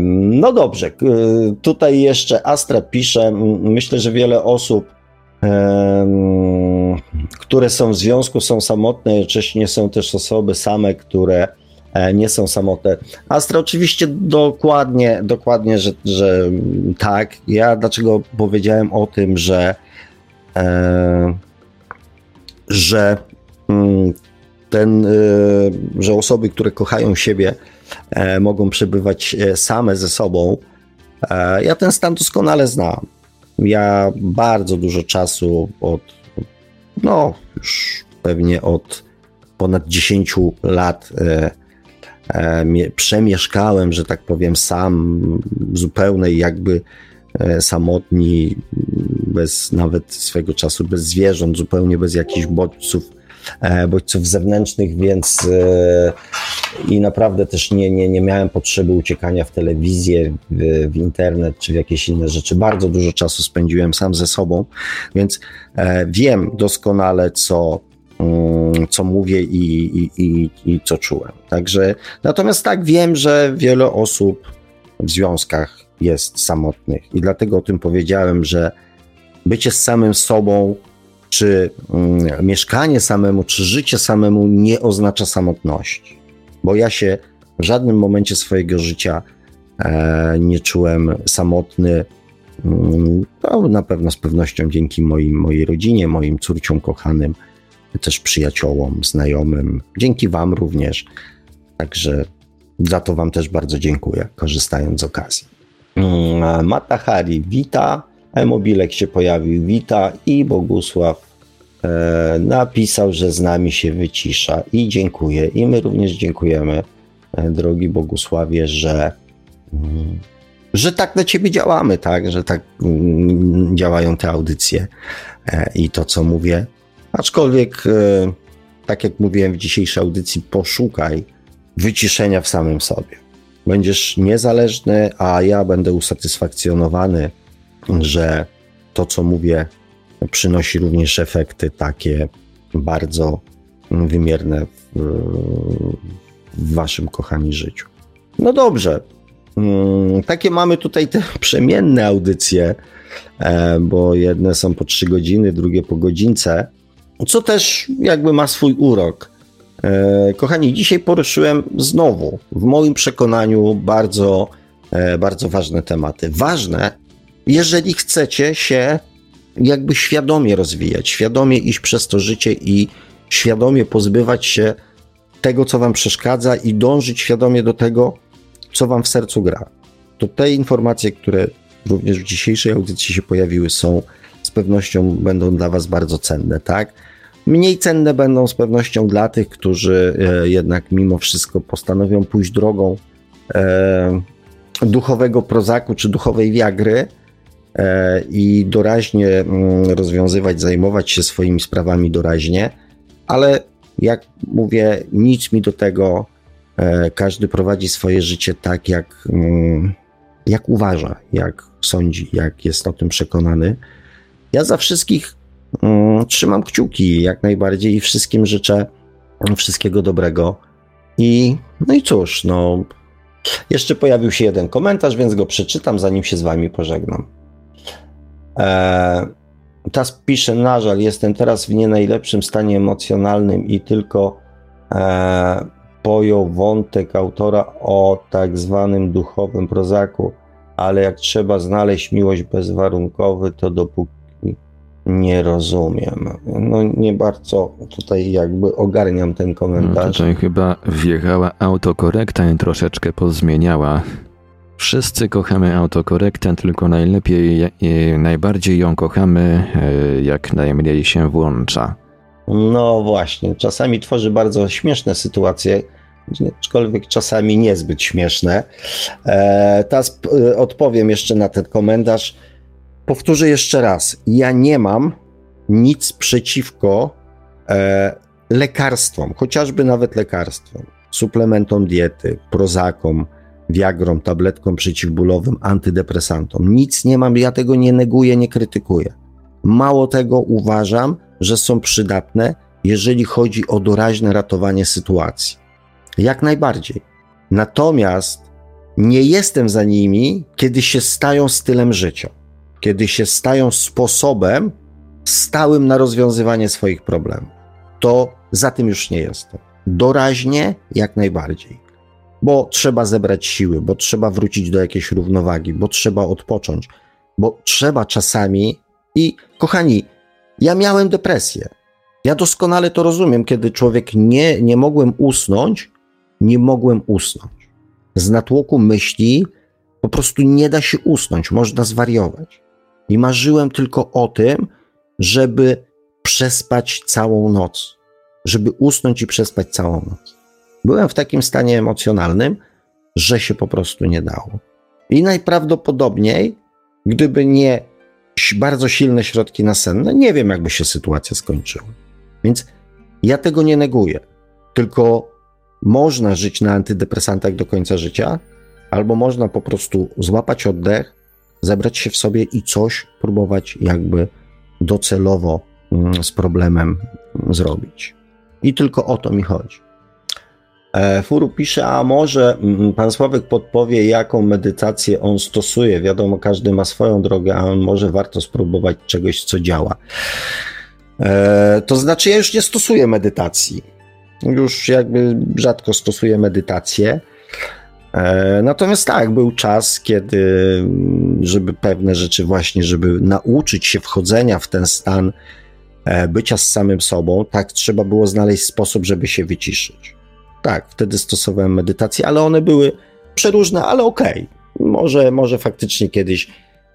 No dobrze, tutaj jeszcze Astra pisze, myślę, że wiele osób, które są w związku, są samotne, jednocześnie są też osoby same, które E, nie są samotne. Astra oczywiście dokładnie, dokładnie, że, że tak. Ja dlaczego powiedziałem o tym, że e, że mm, ten, e, że osoby, które kochają siebie, mogą przebywać e, same ze sobą. E, ja ten stan doskonale znam. Ja bardzo dużo czasu od, no już pewnie od ponad 10 lat E, przemieszkałem, że tak powiem, sam, zupełnej jakby e, samotni, bez nawet swego czasu, bez zwierząt, zupełnie bez jakichś bodźców, e, bodźców zewnętrznych, więc i naprawdę też nie, nie, nie miałem potrzeby uciekania w telewizję, w, w, internet czy w jakieś inne rzeczy. Bardzo dużo czasu spędziłem sam ze sobą, więc e, wiem doskonale, co, mm, co mówię i, i, i, i co czułem. Także natomiast tak wiem, że wiele osób w związkach jest samotnych i dlatego o tym powiedziałem, że bycie z samym sobą czy mm, mieszkanie samemu, czy życie samemu nie oznacza samotności. Bo ja się w żadnym momencie swojego życia e, nie czułem samotny. Mm, no, na pewno z pewnością dzięki moim, mojej rodzinie, moim córciom kochanym, też przyjaciołom, znajomym, dzięki Wam również. Także za to Wam też bardzo dziękuję, korzystając z okazji. Mm, Mata Hari wita. E-mobilek się pojawił, wita i Bogusław e, napisał, że z nami się wycisza i dziękuję. I my również dziękujemy, e, drogi Bogusławie, że, mm, że tak na ciebie działamy, tak, że tak mm, działają te audycje e, i to, co mówię. Aczkolwiek, e, tak jak mówiłem w dzisiejszej audycji, poszukaj wyciszenia w samym sobie. Będziesz niezależny, a ja będę usatysfakcjonowany że to, co mówię, przynosi również efekty takie bardzo wymierne w, w waszym, kochani, życiu. No dobrze. Mm, takie mamy tutaj te [laughs] przemienne audycje, e, bo jedne są po 3 godziny, drugie po godzince, co też jakby ma swój urok. E, kochani, dzisiaj poruszyłem znowu, w moim przekonaniu, bardzo, e, bardzo ważne tematy. Ważne, jeżeli chcecie się jakby świadomie rozwijać, świadomie iść przez to życie i świadomie pozbywać się tego, co wam przeszkadza i dążyć świadomie do tego, co wam w sercu gra. To te informacje, które również w dzisiejszej audycji się pojawiły, są z pewnością będą dla was bardzo cenne, tak? Mniej cenne będą z pewnością dla tych, którzy e, jednak mimo wszystko postanowią pójść drogą e, duchowego prozaku czy duchowej wiagry, i doraźnie mm, rozwiązywać, zajmować się swoimi sprawami doraźnie, ale jak mówię, nic mi do tego. E, każdy prowadzi swoje życie tak, jak, mm, jak uważa, jak sądzi, jak jest o tym przekonany. Ja za wszystkich mm, trzymam kciuki jak najbardziej i wszystkim życzę wszystkiego dobrego. I no i cóż, no. Jeszcze pojawił się jeden komentarz, więc go przeczytam, zanim się z wami pożegnam. E, Tas pisze, na żal, jestem teraz w nie najlepszym stanie emocjonalnym i tylko e, pojął wątek autora o tak zwanym duchowym prozaku, ale jak trzeba znaleźć miłość bezwarunkowy, to dopóki nie rozumiem. No nie bardzo tutaj jakby ogarniam ten komentarz. No tutaj chyba wjechała autokorekta i troszeczkę pozmieniała Wszyscy kochamy autokorektę, tylko najlepiej i najbardziej ją kochamy, e, jak najmniej się włącza. No właśnie, czasami tworzy bardzo śmieszne sytuacje, aczkolwiek czasami niezbyt śmieszne. E, teraz e, odpowiem jeszcze na ten komentarz. Powtórzę jeszcze raz. Ja nie mam nic przeciwko e, lekarstwom, chociażby nawet lekarstwom, suplementom diety, prozakom, Viagrom, tabletkom przeciwbólowym, antydepresantom. Nic nie mam, ja tego nie neguję, nie krytykuję. Mało tego uważam, że są przydatne, jeżeli chodzi o doraźne ratowanie sytuacji. Jak najbardziej. Natomiast nie jestem za nimi, kiedy się stają stylem życia, kiedy się stają sposobem stałym na rozwiązywanie swoich problemów. To za tym już nie jestem. Doraźnie jak najbardziej bo trzeba zebrać siły, bo trzeba wrócić do jakiejś równowagi, bo trzeba odpocząć, bo trzeba czasami i kochani, ja miałem depresję. Ja doskonale to rozumiem, kiedy człowiek nie, nie mogłem usnąć, nie mogłem usnąć. Z natłoku myśli po prostu nie da się usnąć, można zwariować. I marzyłem tylko o tym, żeby przespać całą noc, żeby usnąć i przespać całą noc. Byłem w takim stanie emocjonalnym, że się po prostu nie dało. I najprawdopodobniej, gdyby nie bardzo silne środki nasenne, nie wiem, jakby się sytuacja skończyła. Więc ja tego nie neguję, tylko można żyć na antydepresantach do końca życia, albo można po prostu złapać oddech, zebrać się w sobie i coś próbować jakby docelowo mm, z problemem zrobić. I tylko o to mi chodzi. E, Furu pisze, a może mm, pan Sławek podpowie, jaką medytację on stosuje. Wiadomo, każdy ma swoją drogę, a może warto spróbować czegoś, co działa. E, to znaczy, ja już nie stosuję medytacji. Już jakby rzadko stosuję medytację. E, natomiast tak, był czas, kiedy, mm, żeby pewne rzeczy właśnie, żeby nauczyć się wchodzenia w ten stan bycia z samym sobą, tak trzeba było znaleźć sposób, żeby się wyciszyć. Tak, wtedy stosowałem medytację, ale one były przeróżne, ale okej. Okay. Może, może faktycznie kiedyś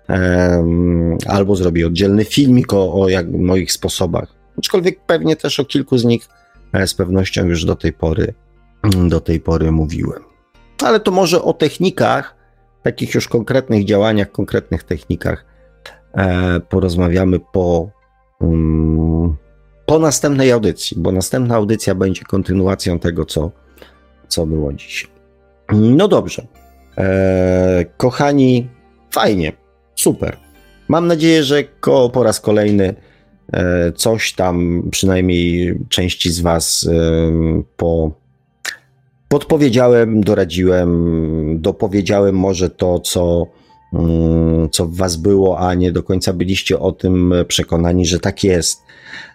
um, albo zrobię oddzielny filmik o, o jak, moich sposobach. Aczkolwiek pewnie też o kilku z nich e, z pewnością już do tej pory do tej pory mówiłem. Ale to może o technikach, takich już konkretnych działaniach, konkretnych technikach e, porozmawiamy po, um, po następnej audycji, bo następna audycja będzie kontynuacją tego, co, co było dzisiaj. No dobrze. Eee, kochani, fajnie, super. Mam nadzieję, że ko, po raz kolejny e, coś tam, przynajmniej części z Was, e, po, podpowiedziałem, doradziłem, dopowiedziałem może to, co, co w Was było, a nie do końca byliście o tym przekonani, że tak jest.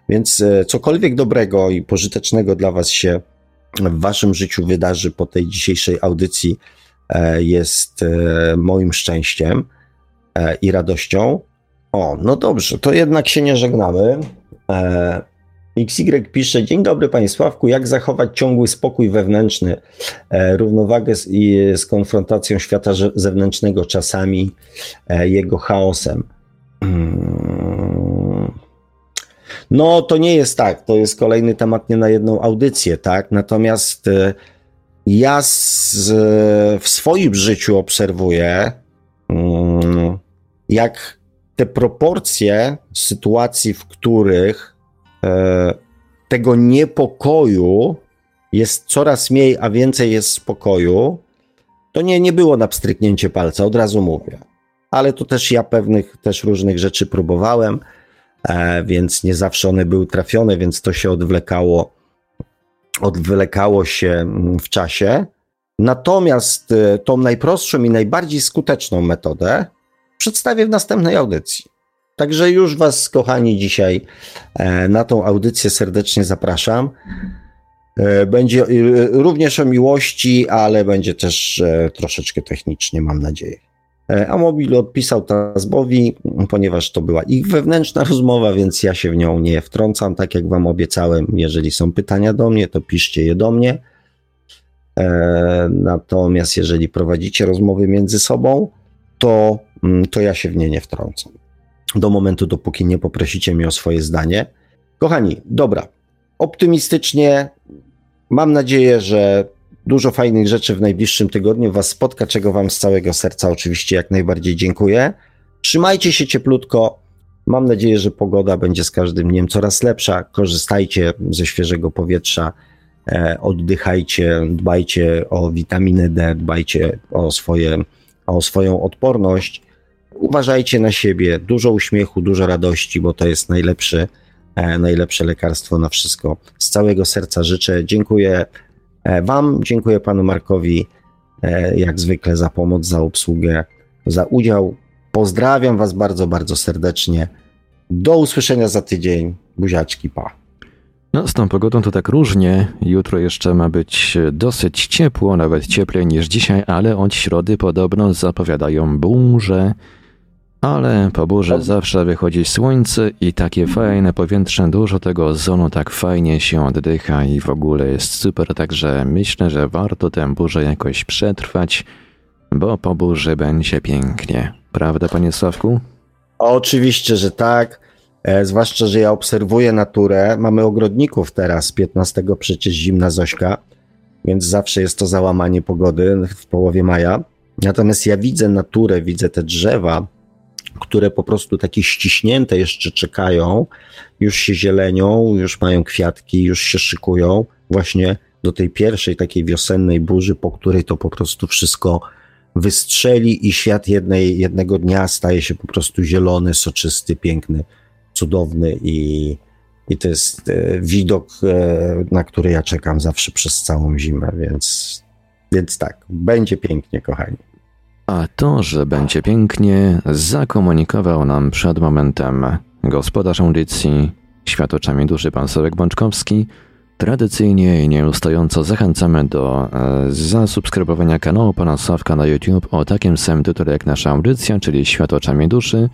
Więc e, cokolwiek dobrego i pożytecznego dla Was się w Waszym życiu wydarzy po tej dzisiejszej audycji, e, jest e, moim szczęściem i radością. O, no dobrze, to jednak się nie żegnamy. XY pisze, dzień dobry Panie Sławku, jak zachować ciągły spokój wewnętrzny, równowagę z, i, z konfrontacją świata zewnętrznego czasami, jego chaosem. Hmm. No, to nie jest tak. To jest kolejny temat nie na jedną audycję, tak? Natomiast e, ja z, w swoim życiu obserwuję, mm, jak te proporcje sytuacji, w których e, tego niepokoju jest coraz mniej, a więcej jest spokoju, to nie, nie było na pstryknięcie palca, od razu mówię. Ale to też ja pewnych też różnych rzeczy próbowałem. E, więc nie zawsze one były trafione, więc to się odwlekało, odwlekało się mm, w czasie. Natomiast e, tą najprostszą i najbardziej skuteczną metodę przedstawię w następnej audycji. Także już Was, kochani, dzisiaj e, na tą audycję serdecznie zapraszam. Będzie również o miłości, ale będzie też troszeczkę technicznie, mam nadzieję. E, a mobil odpisał Tazbowi, ponieważ to była ich wewnętrzna [laughs] rozmowa, więc ja się w nią nie wtrącam, tak jak wam obiecałem. Jeżeli są pytania do mnie, to piszcie je do mnie. E, natomiast jeżeli prowadzicie rozmowy między sobą, to, mm, to ja się w nie nie wtrącam. Do momentu, dopóki nie poprosicie mnie o swoje zdanie. Kochani, dobra. Optymistycznie mam nadzieję, że Dużo fajnych rzeczy w najbliższym tygodniu Was spotka, czego Wam z całego serca oczywiście jak najbardziej dziękuję. Trzymajcie się cieplutko. Mam nadzieję, że pogoda będzie z każdym dniem coraz lepsza. Korzystajcie ze świeżego powietrza, e, oddychajcie, dbajcie o witaminę D, dbajcie o, swoje, o swoją odporność. Uważajcie na siebie, dużo uśmiechu, dużo radości, bo to jest najlepszy, e, najlepsze lekarstwo na wszystko. Z całego serca życzę. Dziękuję E, wam dziękuję panu Markowi e, jak zwykle za pomoc, za obsługę, za udział. Pozdrawiam was bardzo, bardzo serdecznie. Do usłyszenia za tydzień. Buziaczki, pa. No, z tą pogodą to tak różnie. Jutro jeszcze ma być dosyć ciepło, nawet cieplej niż dzisiaj, ale od środy podobno zapowiadają burze ale po burzy zawsze wychodzi słońce i takie fajne powietrze, dużo tego ozonu, tak fajnie się oddycha i w ogóle jest super, także myślę, że warto tę burzę jakoś przetrwać, bo po burzy będzie pięknie. Prawda, panie Sławku? Oczywiście, że tak. E, zwłaszcza, że ja obserwuję naturę. Mamy ogrodników teraz, 15 przecież zimna Zośka, więc zawsze jest to załamanie pogody w połowie maja. Natomiast ja widzę naturę, widzę te drzewa, które po prostu takie ściśnięte jeszcze czekają, już się zielenią, już mają kwiatki, już się szykują właśnie do tej pierwszej takiej wiosennej burzy, po której to po prostu wszystko wystrzeli i świat jednej, jednego dnia staje się po prostu zielony, soczysty, piękny, cudowny i, i to jest e, widok, e, na który ja czekam zawsze przez całą zimę, więc, więc tak, będzie pięknie, kochani. A to, że będzie pięknie, zakomunikował nam przed momentem gospodarz audycji Świat oczami duszy pan Sławek Bączkowski. Tradycyjnie i nieustająco zachęcamy do e, zasubskrybowania kanału pana Sławka na YouTube o takim samym tytule jak nasza audycja, czyli Świat oczami duszy.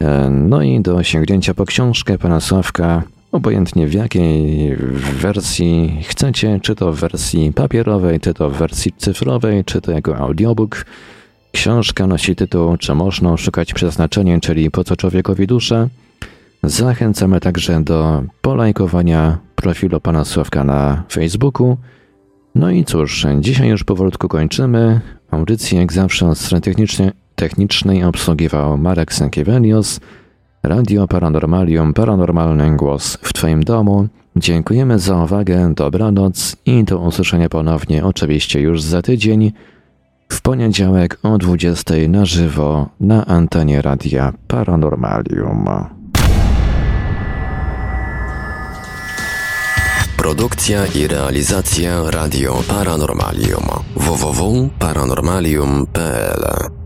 E, no i do sięgnięcia po książkę pana Sławka, obojętnie w jakiej wersji chcecie, czy to w wersji papierowej, czy to w wersji cyfrowej, czy to jako audiobook. Książka nosi tytuł Czy można szukać przeznaczenia, czyli po co człowiekowi dusza? Zachęcamy także do polajkowania profilu pana Sławka na Facebooku. No i cóż, dzisiaj już powolutku kończymy. Audycję jak zawsze od strony technicznej, technicznej obsługiwał Marek Sękiewelios. Radio Paranormalium, paranormalny głos w Twoim domu. Dziękujemy za uwagę, dobranoc i do usłyszenia ponownie oczywiście już za tydzień w poniedziałek o 20 na żywo na antenie Radia Paranormalium. Produkcja i realizacja Radio Paranormalium www.paranormalium.pl